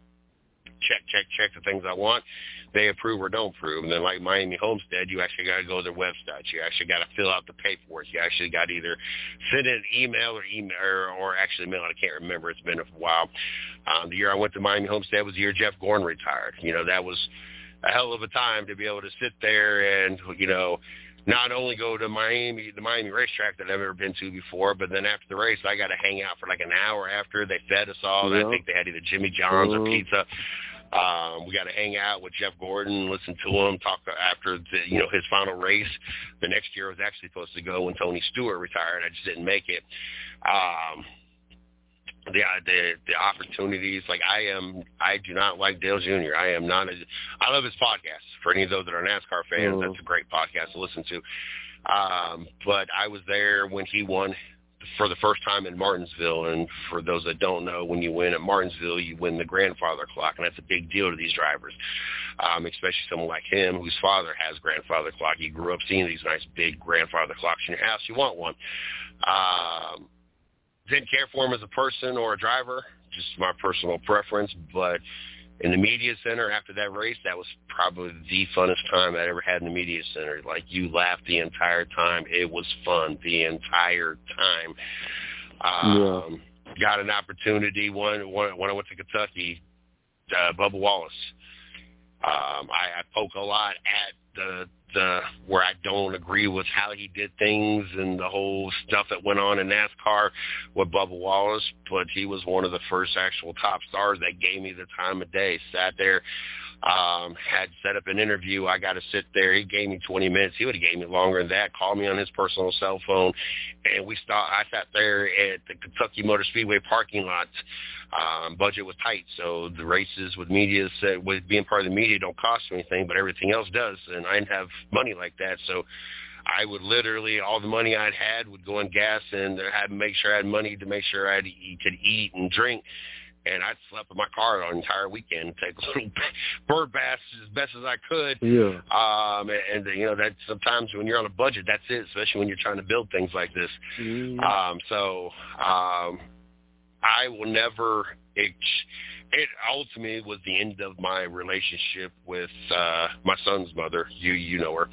check, check, check the things I want. They approve or don't approve. And then like Miami Homestead, you actually got to go to their website. You actually got to fill out the paperwork. You actually got to either send an email or email or, or actually mail it. I can't remember. It's been a while. Um, the year I went to Miami Homestead was the year Jeff Gordon retired. You know, that was a hell of a time to be able to sit there and, you know, not only go to Miami, the Miami racetrack that I've never been to before, but then after the race, I got to hang out for like an hour after they fed us all. Yeah. I think they had either Jimmy John's or Mhm. pizza. Um, we got to hang out with Jeff Gordon, listen to him talk after the, you know his final race. The next year I was actually supposed to go when Tony Stewart retired. I just didn't make it. Um, the the the opportunities like I am I do not like Dale Jr. I am not a I love his podcast. For any of those that are NASCAR fans, Mhm. that's a great podcast to listen to. Um, but I was there when he won for the first time in Martinsville, and for those that don't know, when you win at Martinsville, you win the grandfather clock, and that's a big deal to these drivers, um, especially someone like him whose father has grandfather clock. He grew up seeing these nice big grandfather clocks in your house. You want one. Um, didn't care for him as a person or a driver, just my personal preference. But in the media center after that race, that was probably the funnest time I ever had in the media center. Like you laughed the entire time. It was fun the entire time. Um, Got an opportunity when when when I went to Kentucky uh, Bubba Wallace. Um, I, I poke a lot at the the where I don't agree with how he did things and the whole stuff that went on in NASCAR with Bubba Wallace, but he was one of the first actual top stars that gave me the time of day. Sat there, um, had set up an interview. I got to sit there. He gave me 20 minutes. He would have gave me longer than that. Called me on his personal cell phone, and we start. I sat there at the Kentucky Motor Speedway parking lot um, budget was tight, so the races with media said with being part of the media don't cost anything, but everything else does, and I didn't have money like that, so I would literally all the money I'd had would go on gas, and I had to make sure I had money to make sure I could eat and drink. And I'd slept in my car the entire weekend, take little bird baths as best as I could. Yeah. Um, and, and you know that sometimes when you're on a budget, that's it, especially when you're trying to build things like this. Mm-hmm. Um, so um, I will never. It, it ultimately was the end of my relationship with uh, my son's mother. You you know her.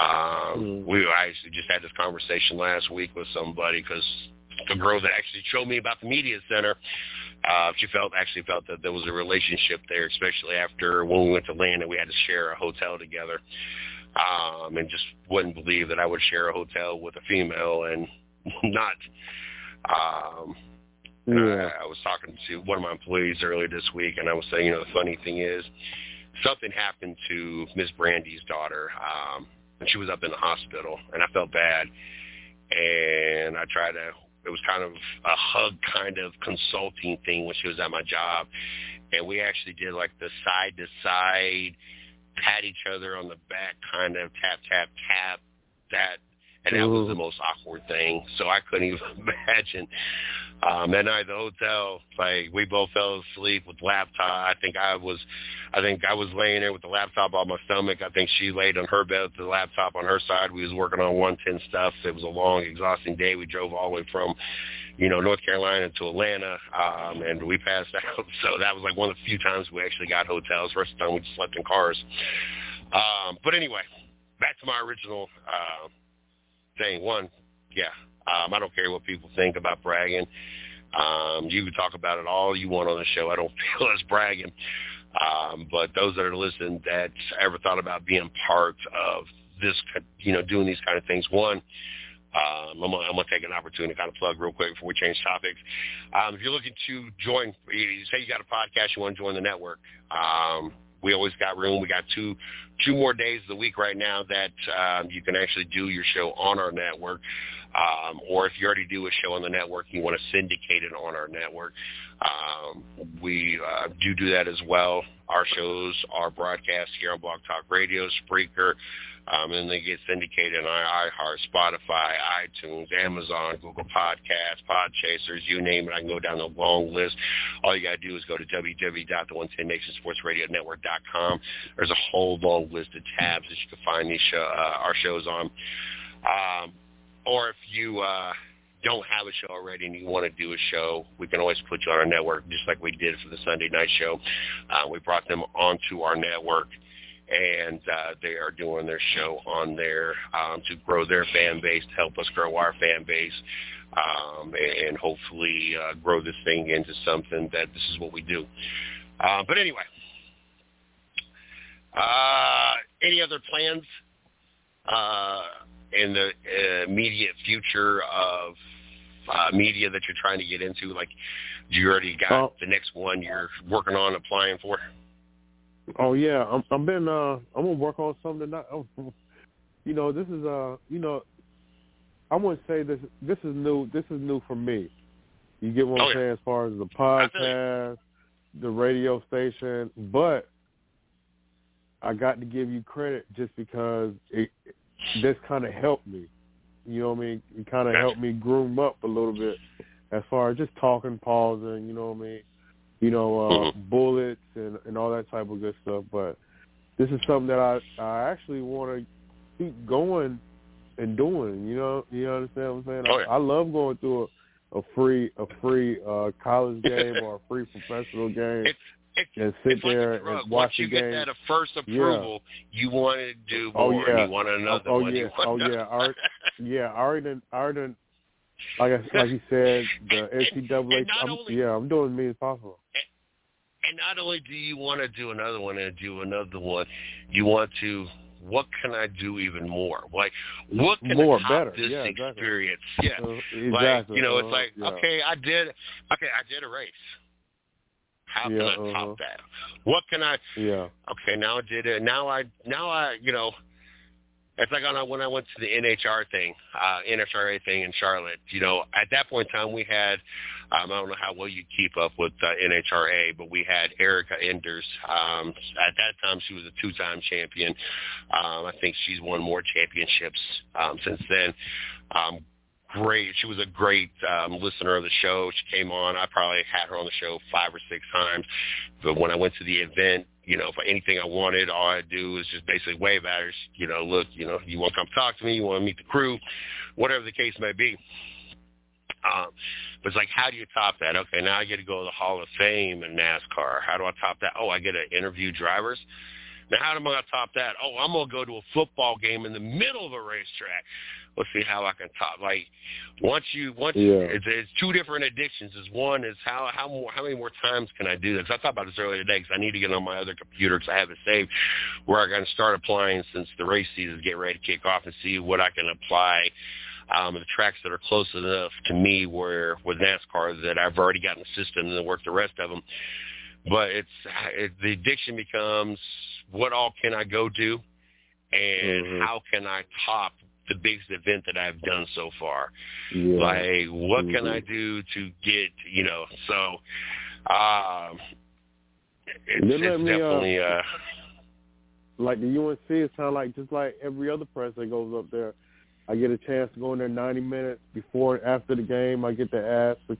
Um, Mm. We I actually just had this conversation last week with somebody because the girl that actually showed me about the media center, uh, she felt actually felt that there was a relationship there, especially after when we went to land and we had to share a hotel together. Um, and just wouldn't believe that I would share a hotel with a female and not um and Yeah. I, I was talking to one of my employees earlier this week, and I was saying, you know, the funny thing is, something happened to Miss Brandy's daughter, um, and she was up in the hospital, and I felt bad, and I tried to. It was kind of a hug kind of consulting thing when she was at my job, and we actually did like the side to side, pat each other on the back, kind of tap tap tap, that and that was Mhm. the most awkward thing. So I couldn't even imagine. Um, that night at the hotel, like we both fell asleep with laptop. I think I was, I think I was laying there with the laptop on my stomach. I think she laid on her bed with the laptop on her side. We was working on 110 stuff. It was a long, exhausting day. We drove all the way from, you know, North Carolina to Atlanta, um, and we passed out. So that was like one of the few times we actually got hotels. The Rest of the time we just slept in cars. Um, but anyway, back to my original. Uh, thing. One, yeah, um, I don't care what people think about bragging. Um, you can talk about it all you want on the show. I don't feel as bragging. Um, but those that are listening that ever thought about being part of this, you know, doing these kind of things, one, um, I'm, gonna, I'm gonna take an opportunity to kind of plug real quick before we change topics. Um, if you're looking to join, you say you got a podcast, you want to join the network. Um, we always got room. We got two two more days of the week right now that um, you can actually do your show on our network. Um, or if you already do a show on the network, you want to syndicate it on our network. Um, we uh, do do that as well. Our shows are broadcast here on Blog Talk Radio, Spreaker, um, and they get syndicated on iHeart, Spotify, iTunes, Amazon, Google Podcasts, Podchasers, you name it. I can go down the long list. All you got to do is go to www.the110nationsportsradionetwork.com. There's a whole long list of tabs that you can find these show, uh, our shows on. Um, or if you uh, don't have a show already and you want to do a show, we can always put you on our network, just like we did for the Sunday night show. Uh, we brought them onto our network, and uh, they are doing their show on there um, to grow their fan base, to help us grow our fan base, um, and hopefully uh, grow this thing into something that this is what we do. Uh, but anyway, uh, any other plans uh, in the uh, immediate future of uh, media that you're trying to get into? Like, do you already got Oh. the next one you're working on applying for? Oh yeah, I'm I'm been uh I'm gonna work on something that oh, you know, this is uh you know I wouldn't say this this is new this is new for me. You get what Oh, I'm yeah. saying as far as the I feel you. podcast, the radio station, but I got to give you credit just because it this kind of helped me. You know what I mean? It kind of Gotcha. helped me groom up a little bit as far as just talking, pausing. You know what I mean? You know, uh, Mhm. bullets and and all that type of good stuff. But this is something that I I actually want to keep going and doing. You know, you understand what I'm saying? Oh, yeah. I, I love going through a, a free a free uh college game or a free professional game It's it's and sit it's like there a drug. and watch Once you the get that first approval, you want to do Oh, more. yeah. and you want another Oh, one. yeah. Oh, yeah. I already- Yeah, I already done, I already done, like I, like you said, the NCAA. I'm, only- yeah, I'm doing as many as possible. and And not only do you want to do another one and do another one, you want to what can I do even more? Like, what can more, I top better. this yeah, exactly. experience? Yeah, Uh, exactly. like you know, it's Uh, like yeah. okay, I did, okay, I did a race. How can I top uh-huh. that? What can I? Yeah. Okay, now I did it. Now I, now I, you know, it's like on when I went to the NHR thing, uh, NHRA thing in Charlotte. You know, at that point in time, we had, um, I don't know how well you keep up with uh, NHRA, but we had Erica Enders. Um, at that time, she was a two-time champion. Um, I think she's won more championships um, since then. Um, great. She was a great um, listener of the show. She came on. I probably had her on the show five or six times. But when I went to the event, you know, for anything I wanted, all I do is just basically wave at her. You know, look, you know, you want to come talk to me, you want to meet the crew, whatever the case may be. Um, but it's like, how do you top that? Okay, now I get to go to the Hall of Fame in NASCAR. How do I top that? Oh, I get to interview drivers. Now, how am I going to top that? Oh, I'm going to go to a football game in the middle of a racetrack. Let's see how I can top. Like, once you, once Yeah. it's, it's two different addictions. Is one is how how more how many more times can I do this? I thought about this earlier today because I need to get on my other computer because I have it saved where I can start applying since the race season is getting ready to kick off and see what I can apply um, the tracks that are close enough to me where with NASCAR that I've already gotten the system and then work the rest of them. But it's it, the addiction becomes what all can I go do, and Mhm. how can I top the biggest event that I've done so far? Yeah. Like, what can Mhm. I do to get you know? So, um, it's, it's let me, uh, definitely uh, like the UNC kind of like just like every other press that goes up there. I get a chance to go in there 90 minutes before and after the game. I get to ask,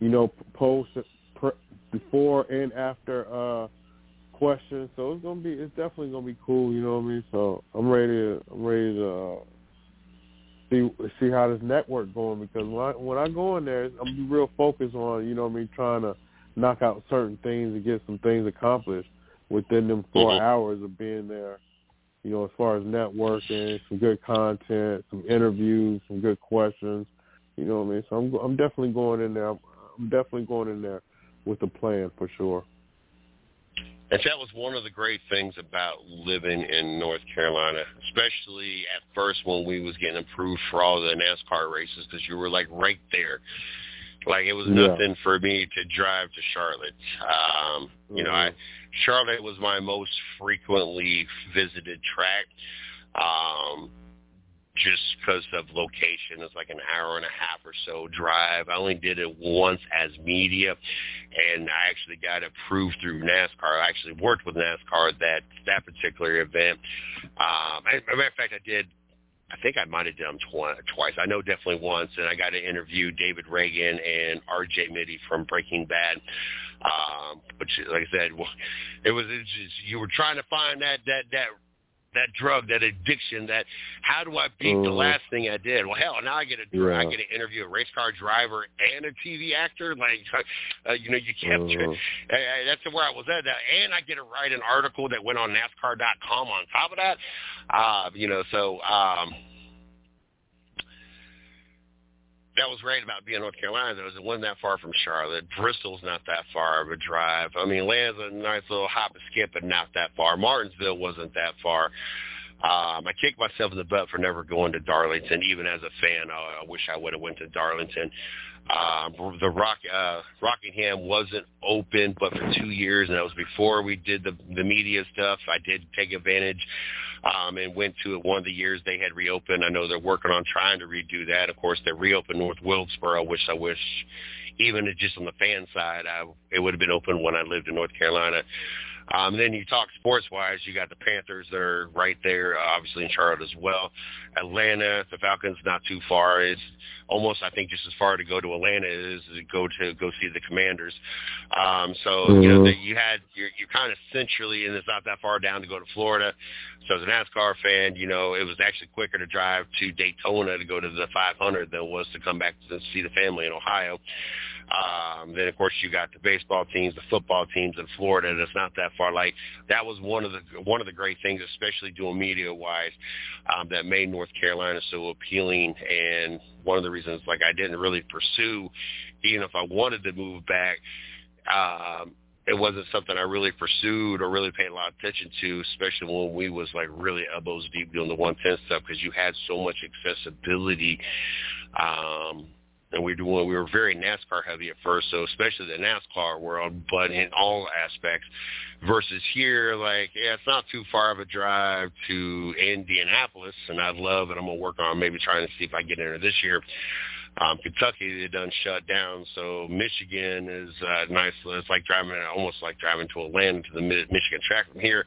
you know, post before and after uh questions. So it's gonna be, it's definitely gonna be cool. You know what I mean? So I'm ready to, I'm ready to uh, see see how this network going because when I when I go in there, I'm gonna be real focused on, you know what I mean, trying to knock out certain things and get some things accomplished within them 4 Mhm. hours of being there. You know, as far as networking, some good content, some interviews, some good questions. You know what I mean? So I'm I'm definitely going in there. I'm, I'm definitely going in there with a plan for sure. And that was one of the great things about living in North Carolina, especially at first when we was getting approved for all the NASCAR races because you were like right there. Like it was Yeah. nothing for me to drive to Charlotte. Um, you know, I Charlotte was my most frequently visited track. Um just because of location. It's like an hour and a half or so drive. I only did it once as media, and I actually got approved through NASCAR. I actually worked with NASCAR at that that particular event. Um, as a matter of fact, I did. I think I might have done twi- twice. I know definitely once, and I got to interview David Ragan and R.J. Mitte from Breaking Bad. Um, which, like I said, it was, it just, you were trying to find that that that that drug, that addiction, that how do I beat the Mhm. last thing I did? Well, hell, now I get to I Yeah. get to interview a race car driver and a TV actor. Like, uh, you know, you Mhm. Hey, hey, that's where I was at. Now, And I get to write an article that went on NASCAR.com on top of that. Uh, you know, so um, that was great about being in North Carolina. Though, is it wasn't that far from Charlotte. Bristol's not that far of a drive. I mean, Atlanta's a nice little hop and skip, but not that far. Martinsville wasn't that far. Um, I kicked myself in the butt for never going to Darlington. Even as a fan, I, I wish I would have went to Darlington. Um, the Rock uh, Rockingham wasn't open, but for two years, and that was before we did the the media stuff. I did take advantage um, and went to it one of the years they had reopened. I know they're working on trying to redo that. Of course, they reopened North Wilkesboro, which I wish, even just on the fan side, I, it would have been open when I lived in North Carolina. Um, then you talk sports-wise, you got the Panthers that are right there, obviously in Charlotte as well. Atlanta, the Falcons, not too far. It's almost, I think, just as far to go to Atlanta as to go to go see the Commanders. Um, so you know, Mhm. the, you had you're, you're kind of centrally, and it's not that far down to go to Florida. So as a NASCAR fan, you know, it was actually quicker to drive to Daytona to go to the 500 than it was to come back to see the family in Ohio. Um, then of course you got the baseball teams, the football teams in Florida. That's not that far. Like that was one of the one of the great things, especially doing media wise, um, that made North Carolina so appealing. And one of the reasons, like I didn't really pursue, even if I wanted to move back. Um, it wasn't something I really pursued or really paid a lot of attention to, especially when we was like really elbows deep doing the 110 stuff because you had so much accessibility. Um, and we were we were very NASCAR heavy at first, so especially the NASCAR world, but in all aspects. Versus here, like yeah, it's not too far of a drive to Indianapolis, and I'd love, and I'm gonna work on maybe trying to see if I get in there this year. Um, Kentucky they done shut down, so Michigan is uh, nice. It's like driving, almost like driving to Atlanta to the Michigan track from here,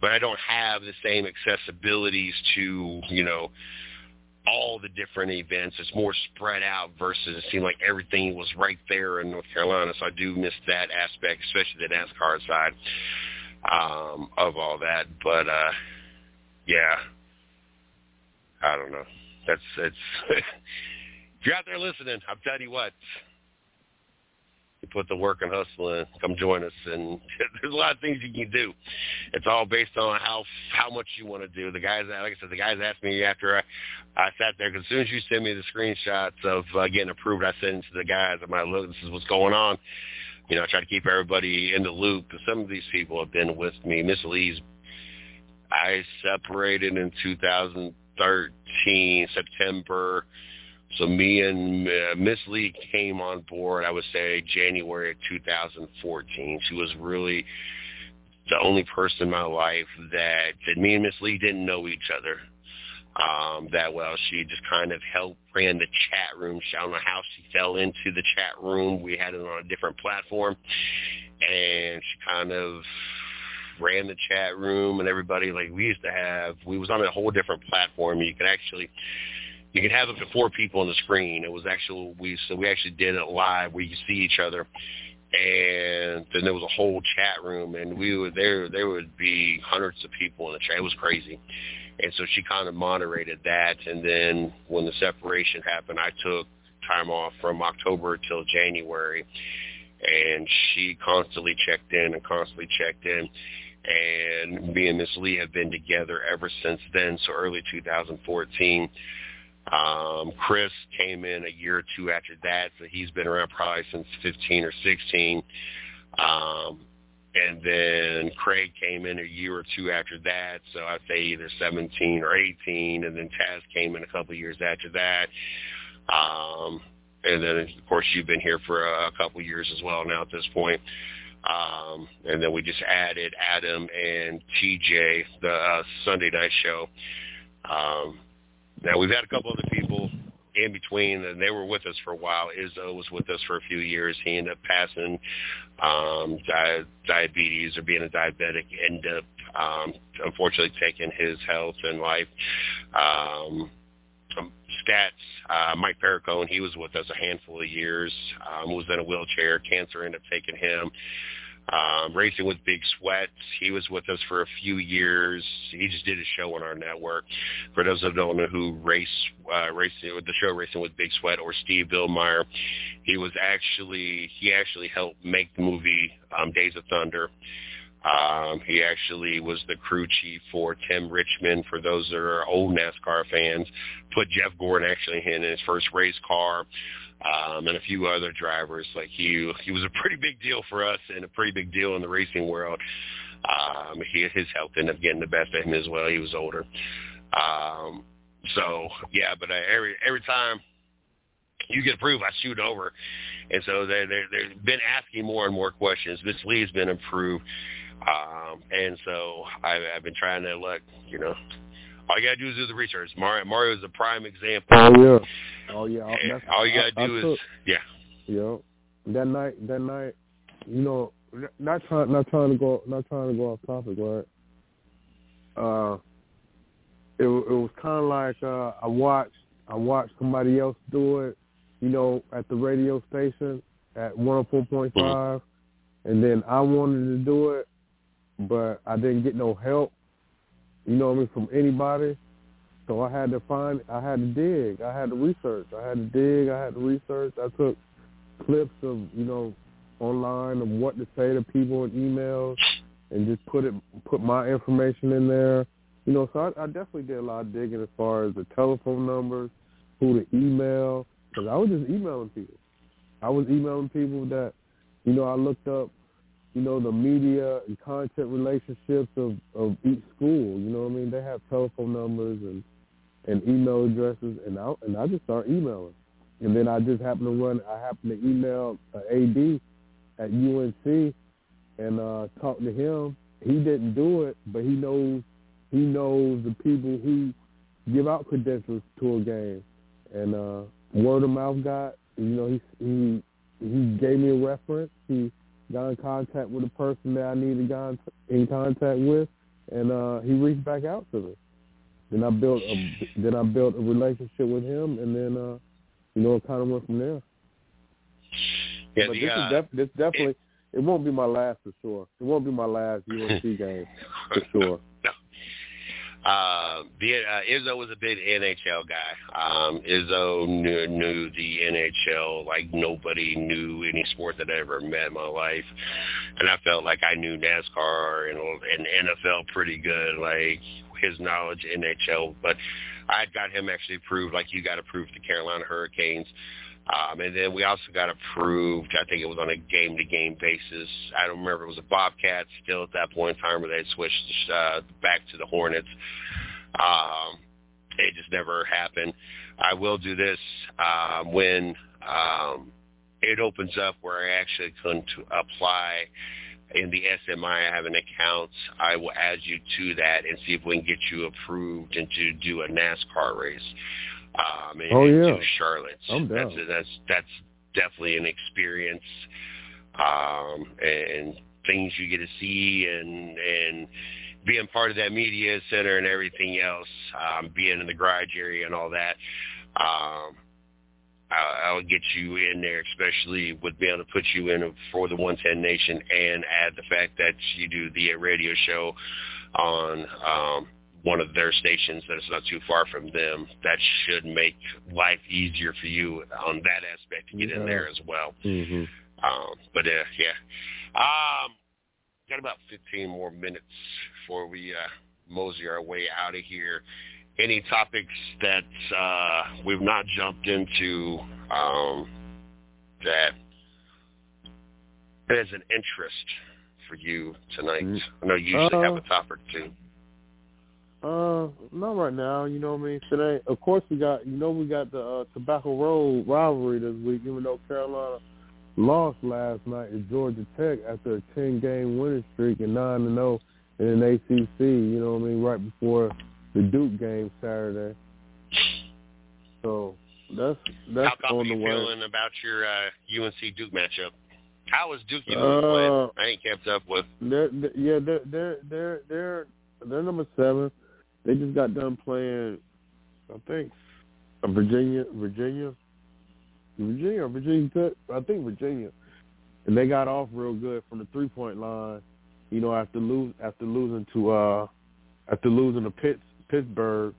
but I don't have the same accessibilities to you know all the different events. It's more spread out versus it seemed like everything was right there in North Carolina. So I do miss that aspect, especially the NASCAR side um, of all that. But uh, yeah, I don't know. That's it's. if you're out there listening, I'm telling you what, you put the work and hustle in, come join us. And there's a lot of things you can do. It's all based on how how much you want to do. The guys, like I said, the guys asked me after I, I sat there because as soon as you send me the screenshots of uh, getting approved, I send to the guys. I'm like, look, this is what's going on. You know, I try to keep everybody in the loop some of these people have been with me. Miss Lee's, I separated in 2013 September so me and uh, Miss Lee came on board, I would say January of 2014. She was really the only person in my life that, that me and Miss Lee didn't know each other um, that well. She just kind of helped ran the chat room. I don't know how she fell into the chat room. We had it on a different platform, and she kind of ran the chat room and everybody like we used to have we was on a whole different platform you could actually you could have up to four people on the screen. It was actually we so we actually did it live where you see each other, and then there was a whole chat room, and we were there there would be hundreds of people in the chat. It was crazy, and so she kind of moderated that. And then when the separation happened, I took time off from October till January, and she constantly checked in and constantly checked in. And me and Miss Lee have been together ever since then. So early 2014 um, Chris came in a year or two after that, so he's been around probably since 15 or 16. Um, and then Craig came in a year or two after that, so I'd say either 17 or 18. And then Taz came in a couple of years after that. Um, and then, of course, you've been here for a, a couple of years as well now at this point. Um, and then we just added Adam and TJ, the uh, Sunday night show. Um, now we've had a couple other people in between, and they were with us for a while. Izzo was with us for a few years. He ended up passing um, di- diabetes or being a diabetic. Ended up um, unfortunately taking his health and life. Um, stats, uh, Mike Perricone, he was with us a handful of years, um, was in a wheelchair. Cancer ended up taking him um, Racing with Big Sweat. He was with us for a few years. He just did a show on our network. For those that don't know who race uh, racing with the show Racing with Big Sweat or Steve Billmeyer, he was actually he actually helped make the movie um, Days of Thunder. Um, he actually was the crew chief for Tim Richmond. For those that are old NASCAR fans, put Jeff Gordon actually in his first race car um, and a few other drivers. Like he he was a pretty big deal for us and a pretty big deal in the racing world. Um, he his health ended up getting the best of him as well. He was older. Um, so yeah, but uh, every every time you get approved, I shoot over, and so they they they've been asking more and more questions. Miss Lee's been approved, um, and so I, I've been trying to look, you know, all you gotta do is do the research. Mario Mario is a prime example. Oh yeah. Oh yeah. All you gotta I, do I is took, yeah. Yeah. That night that night, you know, not trying not trying to go not trying to go off topic, right? Uh it it was kinda like uh I watched I watched somebody else do it, you know, at the radio station at one oh four point five mm-hmm. and then I wanted to do it but I didn't get no help you know what I mean, from anybody. So I had to find, I had to dig, I had to research, I had to dig, I had to research. I took clips of, you know, online of what to say to people in emails, and just put it, put my information in there. You know, so I, I definitely did a lot of digging as far as the telephone numbers, who to email, because I was just emailing people. I was emailing people that, you know, I looked up you know, the media and content relationships of, of each school. You know what I mean? They have telephone numbers and, and email addresses, and I, and I just start emailing. And then I just happen to run, I happen to email uh, AD at UNC and uh, talk to him. He didn't do it, but he knows he knows the people who give out credentials to a game. And uh, word of mouth got, you know, he he he gave me a reference. He got in contact with the person that I needed to get in contact with, and uh, he reached back out to me. Then I built a then I built a relationship with him, and then uh, you know it kind of went from there. Yeah, but the, this uh, is def- this definitely it, it won't be my last for sure. It won't be my last UNC game for sure. Uh, uh, Izzo was a big NHL guy. Um, Izzo knew, knew the NHL like nobody knew any sport that I ever met in my life, and I felt like I knew NASCAR and, and NFL pretty good. Like his knowledge NHL, but I got him actually approved, like you got approved the Carolina Hurricanes. Um, and then we also got approved, I think it was on a game-to-game basis. I don't remember. It was a Bobcats still at that point in time where they switched uh, back to the Hornets. Um, it just never happened. I will do this um, when um, it opens up where I actually can apply in the SMI. I have an account. I will add you to that and see if we can get you approved and to do a NASCAR race um, and, oh, yeah. to Charlotte. I'm down. That's that's that's definitely an experience um, and things you get to see and and being part of that media center and everything else, um, being in the garage area and all that. Um, I'll, I'll get you in there, especially with being able to put you in for the 110 Nation and add the fact that you do the radio show on um, one of their stations that's not too far from them. That should make life easier for you on that aspect to get yeah. in there as well. Mm-hmm. Um, but uh, yeah, um, got about 15 more minutes before we uh, mosey our way out of here. Any topics that uh, we've not jumped into um, that is an interest for you tonight? I know you usually have a topic too. Uh, not right now. You know what I mean. Today, of course, we got you know we got the uh, Tobacco Road rivalry this week. Even though Carolina lost last night at Georgia Tech after a ten game winning streak and nine and zero in an ACC. You know what I mean. Right before the Duke game Saturday. So that's that's How on the way. feeling about your uh, UNC Duke matchup? How is Duke even Uh, playing? I ain't kept up with. They're, they're yeah they're they're they're they're they're number seven. They just got done playing, I think, Virginia, Virginia, Virginia, or Virginia Tech. I think Virginia, and they got off real good from the three point line. You know, after lose after losing to uh after losing to Pitts, Pittsburgh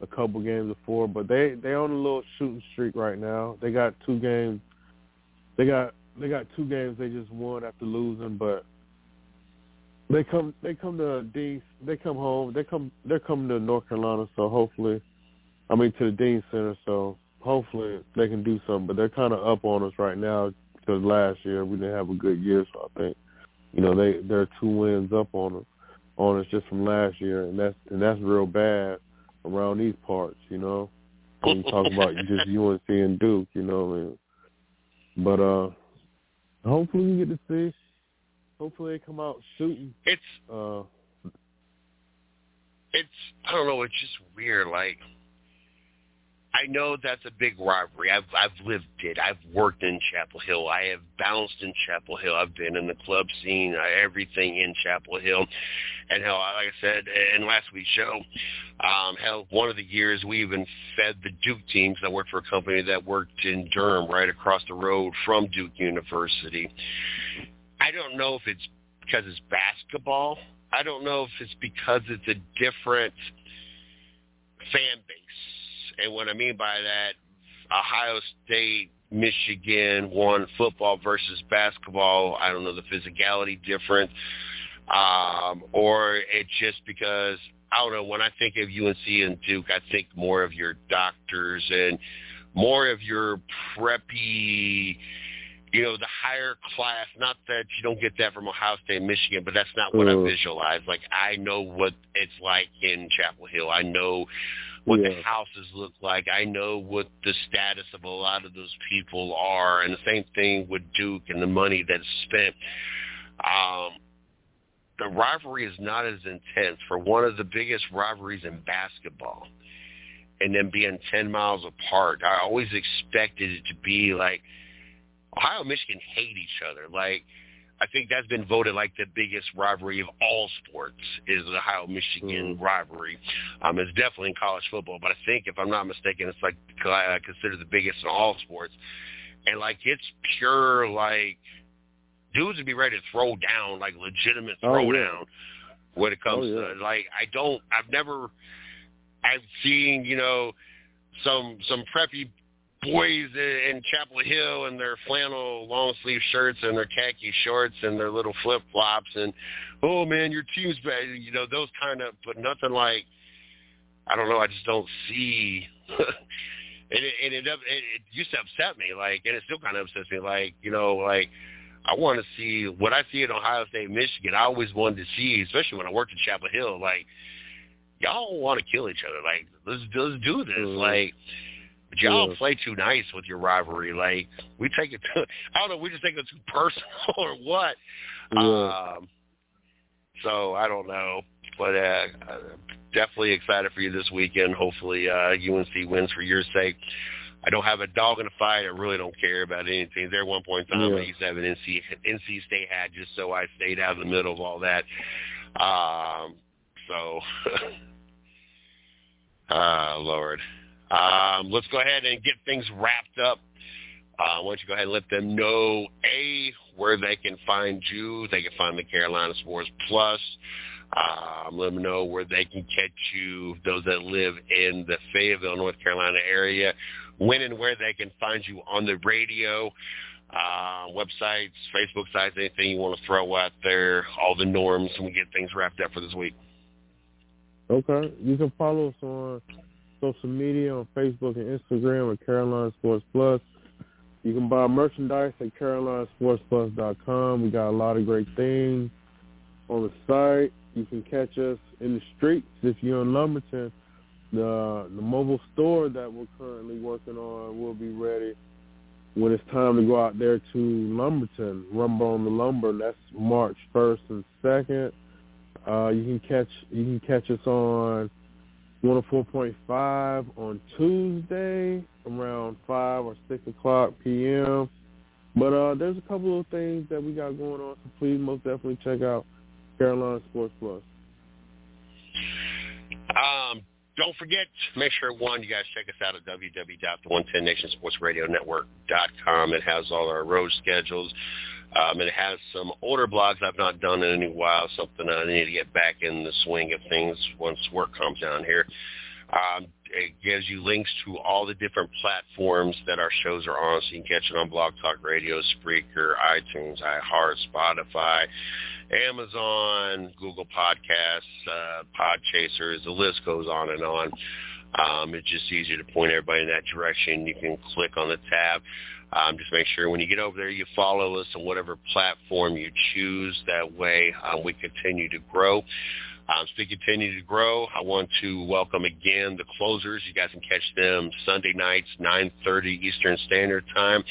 a couple games before, but they they on a little shooting streak right now. They got two games. They got they got two games they just won after losing, but they come they come to Dean they come home they come they're coming to North Carolina so hopefully I mean to the Dean Center so hopefully they can do something but they're kind of up on us right now because last year we didn't have a good year so I think you know they they're two wins up on us on us just from last year and that's and that's real bad around these parts you know? When you talk about just UNC and Duke you know what I mean? But uh hopefully we get to see hopefully they come out shooting. It's Uh, it's I don't know. It's just weird. Like I know that's a big rivalry. I've I've lived it. I've worked in Chapel Hill. I have bounced in Chapel Hill. I've been in the club scene. uh, Everything in Chapel Hill. And hell, like I said in last week's show, um, hell, one of the years we even fed the Duke teams. I worked for a company that worked in Durham, right across the road from Duke University. I don't know if it's because it's basketball. I don't know if it's because it's a different fan base. And what I mean by that, Ohio State, Michigan, one football versus basketball. I don't know the physicality difference, um, or it's just because I don't know. When I think of UNC and Duke, I think more of your doctors and more of your preppy you know, the higher class. Not that you don't get that from Ohio State, Michigan, but that's not what mm. I visualize. Like I know what it's like in Chapel Hill. I know what yeah. the houses look like. I know what the status of a lot of those people are, and the same thing with Duke and the money that's spent. Um, the rivalry is not as intense for one of the biggest rivalries in basketball and then being 10 miles apart. I always expected it to be like Ohio and Michigan hate each other. Like I think that's been voted like the biggest rivalry of all sports is the Ohio Michigan mm. rivalry. Um, it's definitely in college football, but I think if I'm not mistaken, it's like uh, considered the biggest in all sports. And like it's pure like dudes would be ready to throw down, like legitimate throwdown oh, yeah. when it comes oh, yeah. to like I don't I've never I've seen, you know, some some preppy boys in Chapel Hill in their flannel long sleeve shirts and their khaki shorts and their little flip flops and oh man, your team's bad, you know those kind of, but nothing like I don't know. I just don't see. and it, and it, it, it used to upset me, like, and it still kind of upsets me, like, you know, like I want to see what I see at Ohio State, Michigan. I always wanted to see, especially when I worked in Chapel Hill, like y'all want to kill each other. Like let's let's do this. Mm-hmm. Like y'all yeah. play too nice with your rivalry. Like we take it to, I don't know, we just take it too personal or what. Yeah. Um, so I don't know, but uh, definitely excited for you this weekend. Hopefully uh, UNC wins for your sake. I don't have a dog in the fight. I really don't care about anything. There, at one point in time, yeah. I used to have an NC NC State hat just so I stayed out of the middle of all that. Um, so, ah, Lord. Um, let's go ahead and get things wrapped up. Uh, why don't you go ahead and let them know, A, where they can find you. They can find the Carolina Sports Plus. Um, let them know where they can catch you, those that live in the Fayetteville, North Carolina area, when and where they can find you on the radio, uh, websites, Facebook sites, anything you want to throw out there, all the norms, and we get things wrapped up for this week. Okay. You can follow us on social media on Facebook and Instagram at Carolina Sports Plus. You can buy merchandise at carolinasportsplus.com. We got a lot of great things on the site. You can catch us in the streets if you're in Lumberton. The the mobile store that we're currently working on will be ready when it's time to go out there to Lumberton, Rumble on the Lumber. That's March 1st and 2nd. Uh, you can catch you can catch us on 104.5 on Tuesday around 5 or 6 o'clock p.m. But uh, there's a couple of things that we got going on, so please most definitely check out Carolina Sports Plus. Um, don't forget, make sure, one, you guys check us out at www.the110nationsportsradionetwork.com. It has all our road schedules. Um, it has some older blogs I've not done in a while, something I need to get back in the swing of things once work comes down here. Um, it gives you links to all the different platforms that our shows are on, so you can catch it on Blog Talk Radio, Spreaker, iTunes, iHeart, Spotify, Amazon, Google Podcasts, uh, Podchasers. The list goes on and on. Um, it's just easier to point everybody in that direction. You can click on the tab. Um, just make sure when you get over there, you follow us on whatever platform you choose. That way um, we continue to grow. Um, so we continue to grow. I want to welcome again the closers. You guys can catch them Sunday nights, 9.30 Eastern Standard Time.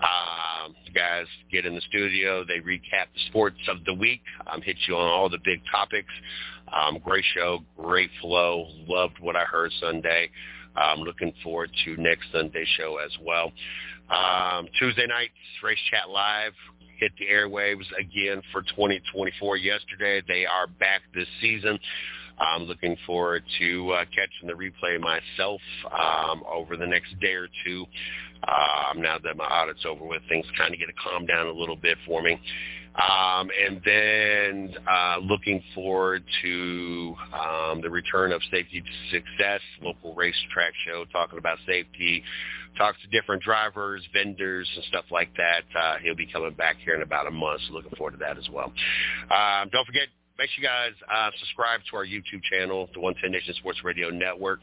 Um, you guys get in the studio. They recap the sports of the week, um, hit you on all the big topics. Um, great show, great flow. Loved what I heard Sunday. I'm looking forward to next Sunday show as well. Um, Tuesday nights, Race Chat Live hit the airwaves again for 2024 yesterday. They are back this season. I'm looking forward to uh, catching the replay myself um, over the next day or two. Um, now that my audit's over with, things kind of get to calm down a little bit for me. Um, and then uh, looking forward to um, the return of Safety to Success, local racetrack show, talking about safety, talks to different drivers, vendors, and stuff like that. Uh, he'll be coming back here in about a month, so looking forward to that as well. Um, don't forget, make sure you guys uh, subscribe to our YouTube channel, the 110 Nation Sports Radio Network.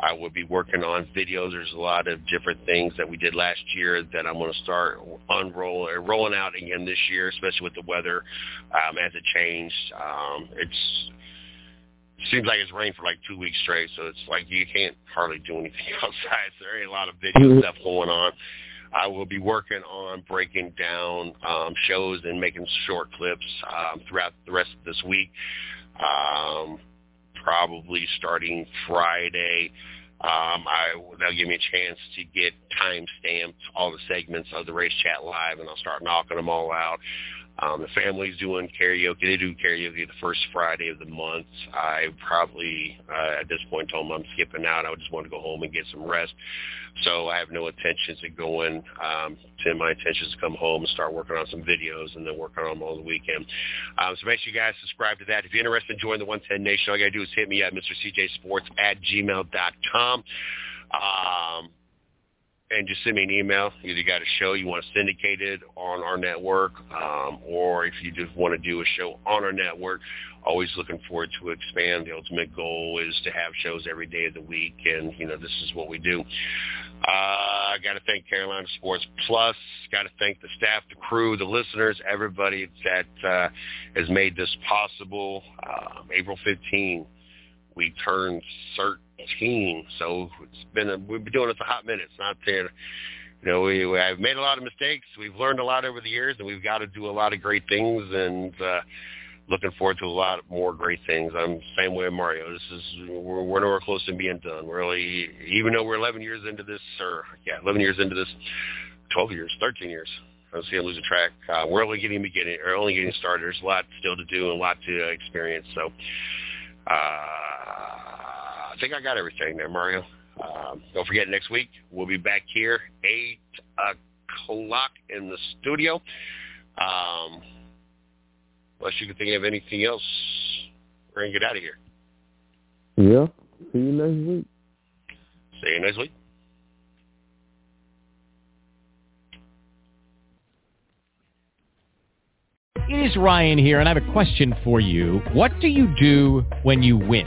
I will be working on videos. There's a lot of different things that we did last year that I'm going to start unrolling, rolling out again this year, especially with the weather um, as it changed. Um, it's seems like it's rained for like two weeks straight, so it's like you can't hardly do anything outside. So there ain't a lot of video mm-hmm. stuff going on. I will be working on breaking down um, shows and making short clips um, throughout the rest of this week. Um, probably starting Friday. Um, I that'll give me a chance to get time stamped all the segments of the Race Chat Live, and I'll start knocking them all out. Um, the family's doing karaoke. They do karaoke the first Friday of the month. I probably, uh, at this point, told them I'm skipping out. I just want to go home and get some rest. So I have no intentions of going. Um, to my intentions to come home and start working on some videos and then working on them all the weekend. Um, so make sure you guys subscribe to that. If you're interested in joining the 110 Nation, all you got to do is hit me at mrcjsports at gmail.com. Um, and just send me an email. Either you got a show you want to syndicate it on our network, um, or if you just want to do a show on our network, always looking forward to expand. The ultimate goal is to have shows every day of the week, and you know this is what we do. Uh, I got to thank Carolina Sports Plus. Got to thank the staff, the crew, the listeners, everybody that uh, has made this possible. Uh, April 15, we turned cert team. So it's been a, we've been doing it a hot minute. It's not there. You know, we, we I've made a lot of mistakes. We've learned a lot over the years, and we've got to do a lot of great things. And uh, looking forward to a lot more great things. I'm same way Mario. This is we're, we're nowhere close to being done. We're really, even though we're 11 years into this, or yeah, 11 years into this, 12 years, 13 years. I see I'm losing track. Uh, we're only getting beginning, or only getting started. There's a lot still to do and a lot to experience. So. Uh, I think I got everything there, Mario. Um, don't forget, next week we'll be back here, 8 o'clock in the studio. Um, unless you can think of anything else, we're going to get out of here. Yeah. See you next week. See you next week. It is Ryan here, and I have a question for you. What do you do when you win?